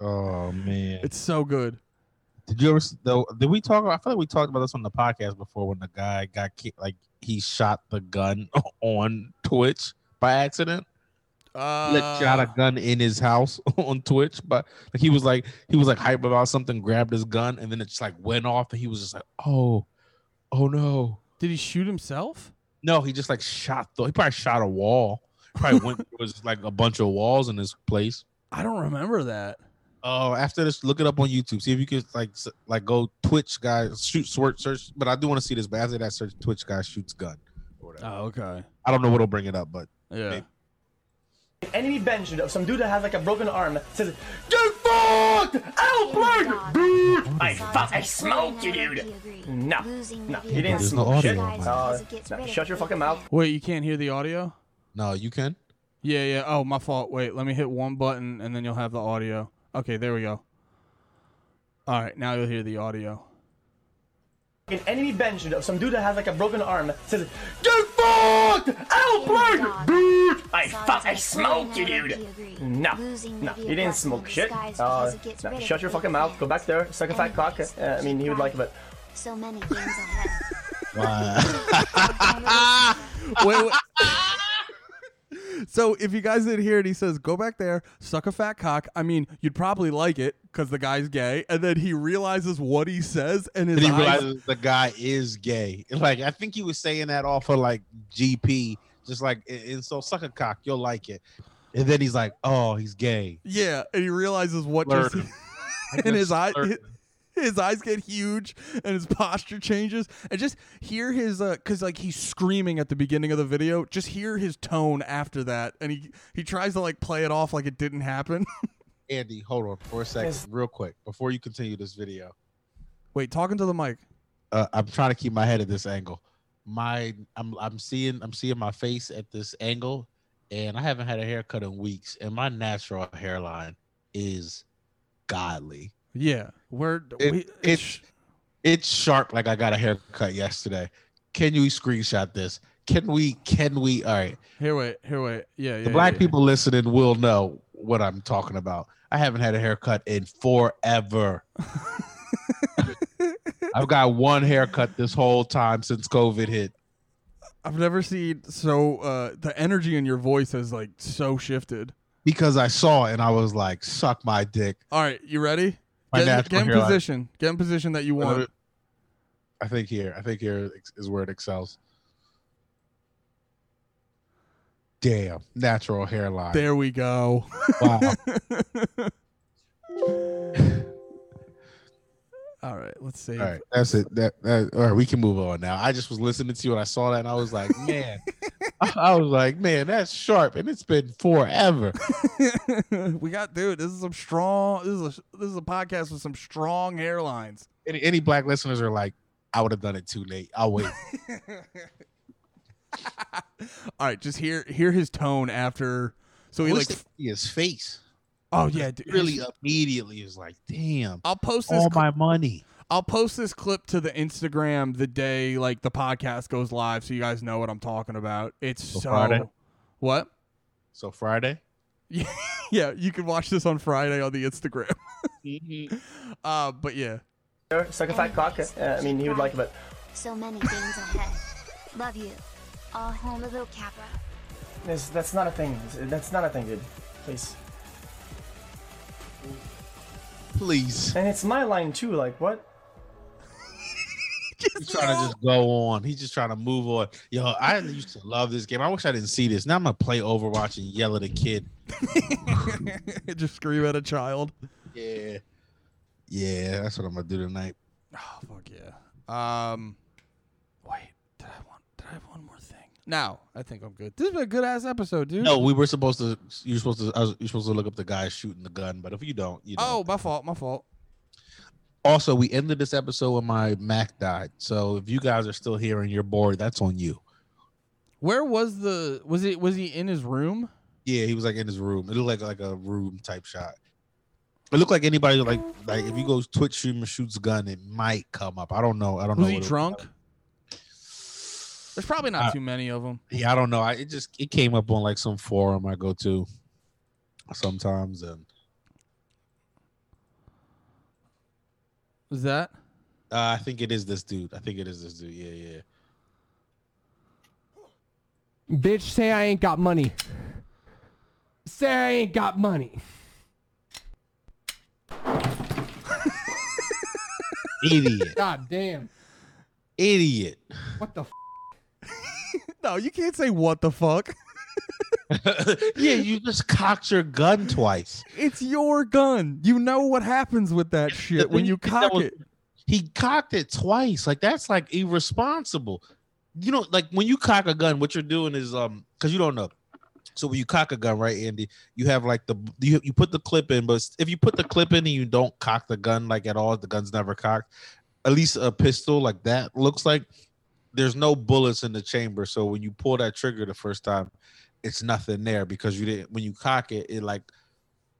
Oh man. It's so good. Did you ever? Though, did we talk? About, I feel like we talked about this on the podcast before when the guy got ki- like he shot the gun on Twitch by accident. Uh, like, shot a gun in his house on Twitch, but like, he was like he was like hype about something, grabbed his gun, and then it just like went off, and he was just like, oh, oh no, did he shoot himself? no, he just like shot. The, he probably shot a wall. Probably went. Was like a bunch of walls in his place. I don't remember that. Oh, after this, look it up on YouTube. See if you can like like go Twitch guy shoot search search. But I do want to see this. But after that, search Twitch guy shoots gun. Or whatever. Oh, okay. I don't know what'll bring it up, but Yeah. Maybe. enemy bench of some dude that has like a broken arm says, Get fucked! I'll play! Dude! I fuck, I smoked you, dude! No, no, you didn't There's no smoke shit. audio on Uh, no, shut your fucking mouth. Wait, you can't hear the audio? no, you can. Yeah, yeah. Oh, my fault. Wait, let me hit one button and then you'll have the audio. Okay, there we go. All right, now you'll hear the audio. An enemy bench of some dude that has like a broken arm says, Get fucked! I'll play! Dude! I fuck, I smoked you, dude! No, no, you didn't smoke shit. Uh, no, shut your fucking mouth. Go back there, suck a fat cock. Uh, I mean, he would like it, but So many games ahead. Wait, wait. so if you guys didn't hear it, he says, "Go back there, suck a fat cock." I mean, you'd probably like it because the guy's gay, and then he realizes what he says, and his And he eyes. realizes the guy is gay. Like I think he was saying that off of like GP, just like and and so suck a cock, you'll like it. And then he's like, oh, he's gay. yeah, and he realizes what just. Flirting. and his eye. Flirting. His eyes get huge and his posture changes. And just hear his uh cause like he's screaming at the beginning of the video. Just hear his tone after that. And he he tries to like play it off like it didn't happen. Andy, hold on for a second, Yes. real quick, before you continue this video. Wait, talking to the mic. uh, I'm trying to keep my head at this angle. My I'm I'm seeing I'm seeing my face at this angle, and I haven't had a haircut in weeks, and my natural hairline is godly. Yeah. Where It- we, it's- It's sharp like I got a haircut yesterday. Can you screenshot this? Can we? Can we? All right. Here, wait, here, wait. Yeah, yeah. The black yeah, people listening will know what I'm talking about. I haven't had a haircut in forever. I've got one haircut this whole time since COVID hit. I've never seen so uh the energy in your voice has like so shifted. because I saw it and I was like, suck my dick. All right, you ready? My Get, in- get in hairline. position. Get in position that you want. I think here, I think here is where it excels. Damn, natural hairline. There we go. Wow. All right, let's see. All right, that's it. That, that all right, we can move on now. I just was listening to you and I saw that and I was like, man, I, was like, man, that's sharp and it's been forever. we got dude. This is some strong. This is a this is a podcast with some strong hairlines. Any, any black listeners are like, I would have done it too, Nate. I'll wait. All right, just hear hear his tone after. So he like, his face oh yeah, dude, really his- immediately is like, damn, I'll post this. all cl- my money. I'll post this clip to the Instagram the day like the podcast goes live, so you guys know what I'm talking about. It's so, So Friday? what? So Friday. Yeah, yeah. you can watch this on Friday on the Instagram. uh, but yeah, suck a fat cock. Uh, I mean, he would like it, but So many games ahead. Love you. All home of little Capra. this, that's not a thing. That's not a thing, dude. Please. Please. And it's my line too. Like what? He's trying to just go on. He's just trying to move on. Yo, I used to love this game. I wish I didn't see this. Now I'm gonna play Overwatch and yell at a kid. just scream at a child. Yeah. Yeah, that's what I'm gonna do tonight. Oh fuck yeah. Um, wait, did I want? Did I have one more thing? Now I think I'm good. This has been a good ass episode, dude. No, we were supposed to. You're supposed to. I was, you're supposed to look up the guy shooting the gun. But if you don't, you Oh, don't. my fault. My fault. Also, we ended this episode when my Mac died. So if you guys are still here and you're bored, that's on you. Where was the? Was it? Was he in his room? Yeah, he was like in his room. It looked like like a room type shot. It looked like anybody like like if you go Twitch stream and shoots a gun, it might come up. I don't know. I don't Was know. he what it- drunk? There's probably not Uh, too many of them. Yeah, I don't know. I it just it came up on like some forum I go to sometimes, and Is that? uh, I think it is this dude. I think it is this dude. Yeah, yeah. Bitch, say I ain't got money. Say I ain't got money. Idiot, God damn. idiot. What the f- No, you can't say what the fuck. yeah, you just cocked your gun twice. It's your gun. You know what happens with that shit when you cock was- it. He cocked it twice. Like that's like irresponsible. You know, like when you cock a gun, what you're doing is um, because you don't know. So when you cock a gun, right, Andy, you have like the you, you put the clip in, but if you put the clip in and you don't cock the gun like at all, the gun's never cocked. At least a pistol like that looks like there's no bullets in the chamber. So when you pull that trigger the first time, it's nothing there because you didn't. When you cock it, it like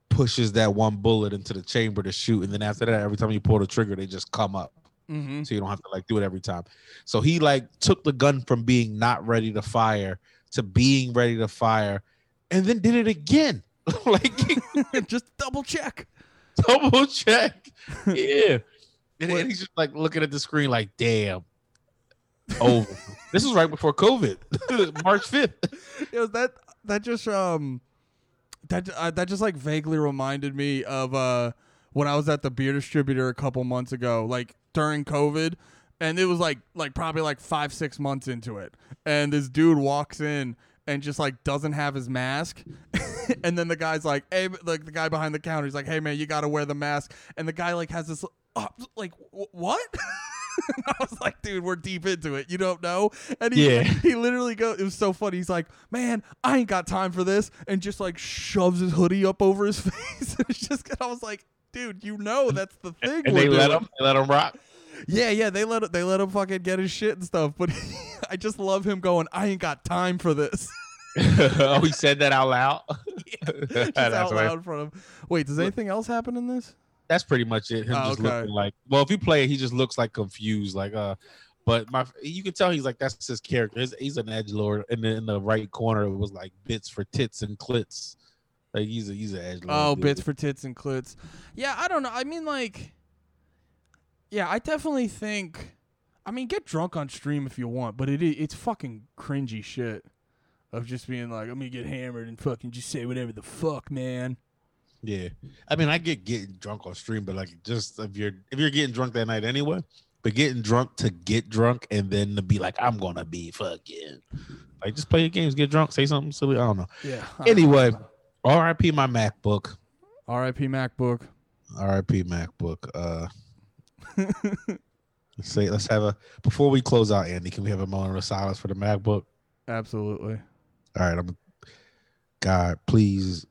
pushes that one bullet into the chamber to shoot, and then after that, every time you pull the trigger, they just come up Mm-hmm. so you don't have to like do it every time. So he like took the gun from being not ready to fire to being ready to fire, and then did it again. like Just double check. double check. Yeah. And then he's just like looking at the screen like, damn. Over. this was right before COVID, March 5th. Yo, that that just um that uh, that just like vaguely reminded me of uh when I was at the beer distributor a couple months ago, like during COVID, and it was like like probably like five six months into it, and this dude walks in and just like doesn't have his mask, and then the guy's like, hey, like the guy behind the counter, he's like, hey man, you got to wear the mask, and the guy like has this. Uh, like wh- what? I was like, dude, we're deep into it. You don't know? And he, Yeah. he literally goes, it was so funny. He's like, man, I ain't got time for this. And just like shoves his hoodie up over his face. and it's just, I was like, dude, you know, that's the thing. And they let doing." him, they let him rock. Yeah, yeah, they let they let him fucking get his shit and stuff. But I just love him going, I ain't got time for this. oh, he said that out loud. just out loud in front of him. Wait, does anything else happen in this? That's pretty much it. Him Oh, just okay. looking like well, if you play it, he just looks like confused, like uh. But my, you can tell he's like that's his character. He's, he's an edge lord, and then in the right corner it was like bits for tits and clits. Like he's a he's an edge lord. Oh, dude. bits for tits and clits. Yeah, I don't know. I mean, like, yeah, I definitely think. I mean, get drunk on stream if you want, but it it's fucking cringy shit of just being like, I'm gonna get hammered and fucking just say whatever the fuck, man. Yeah, I mean, I get getting drunk on stream, but like, just if you're if you're getting drunk that night anyway, but getting drunk to get drunk and then to be like, I'm gonna be fucking like, just play your games, get drunk, say something silly. I don't know. Yeah. Anyway, R.I.P. my MacBook. R.I.P. MacBook. R.I.P. MacBook. Uh, let's say let's have a before we close out, Andy. Can we have a moment of silence for the MacBook? Absolutely. All right, I'm. God, please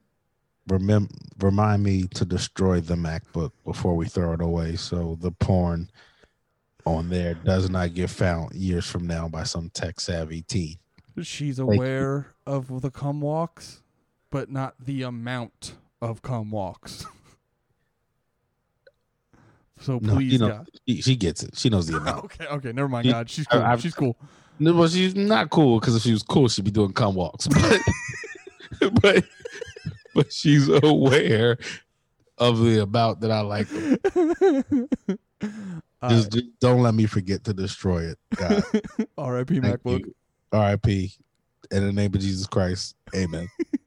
remember remind me to destroy the MacBook before we throw it away, so the porn on there does not get found years from now by some tech savvy teen. She's aware of the cum walks, but not the amount of cum walks. so No, please, you know, she, she gets it. She knows the amount. Okay, okay, never mind, She- God. She's cool. I've- She's cool. No, well, she's not cool because if she was cool, she'd be doing cum walks. But but but she's aware of the amount that I like. them. Just, just don't let me forget to destroy it. God, R.I.P. thank MacBook. you. R.I.P. In the name of Jesus Christ, Amen.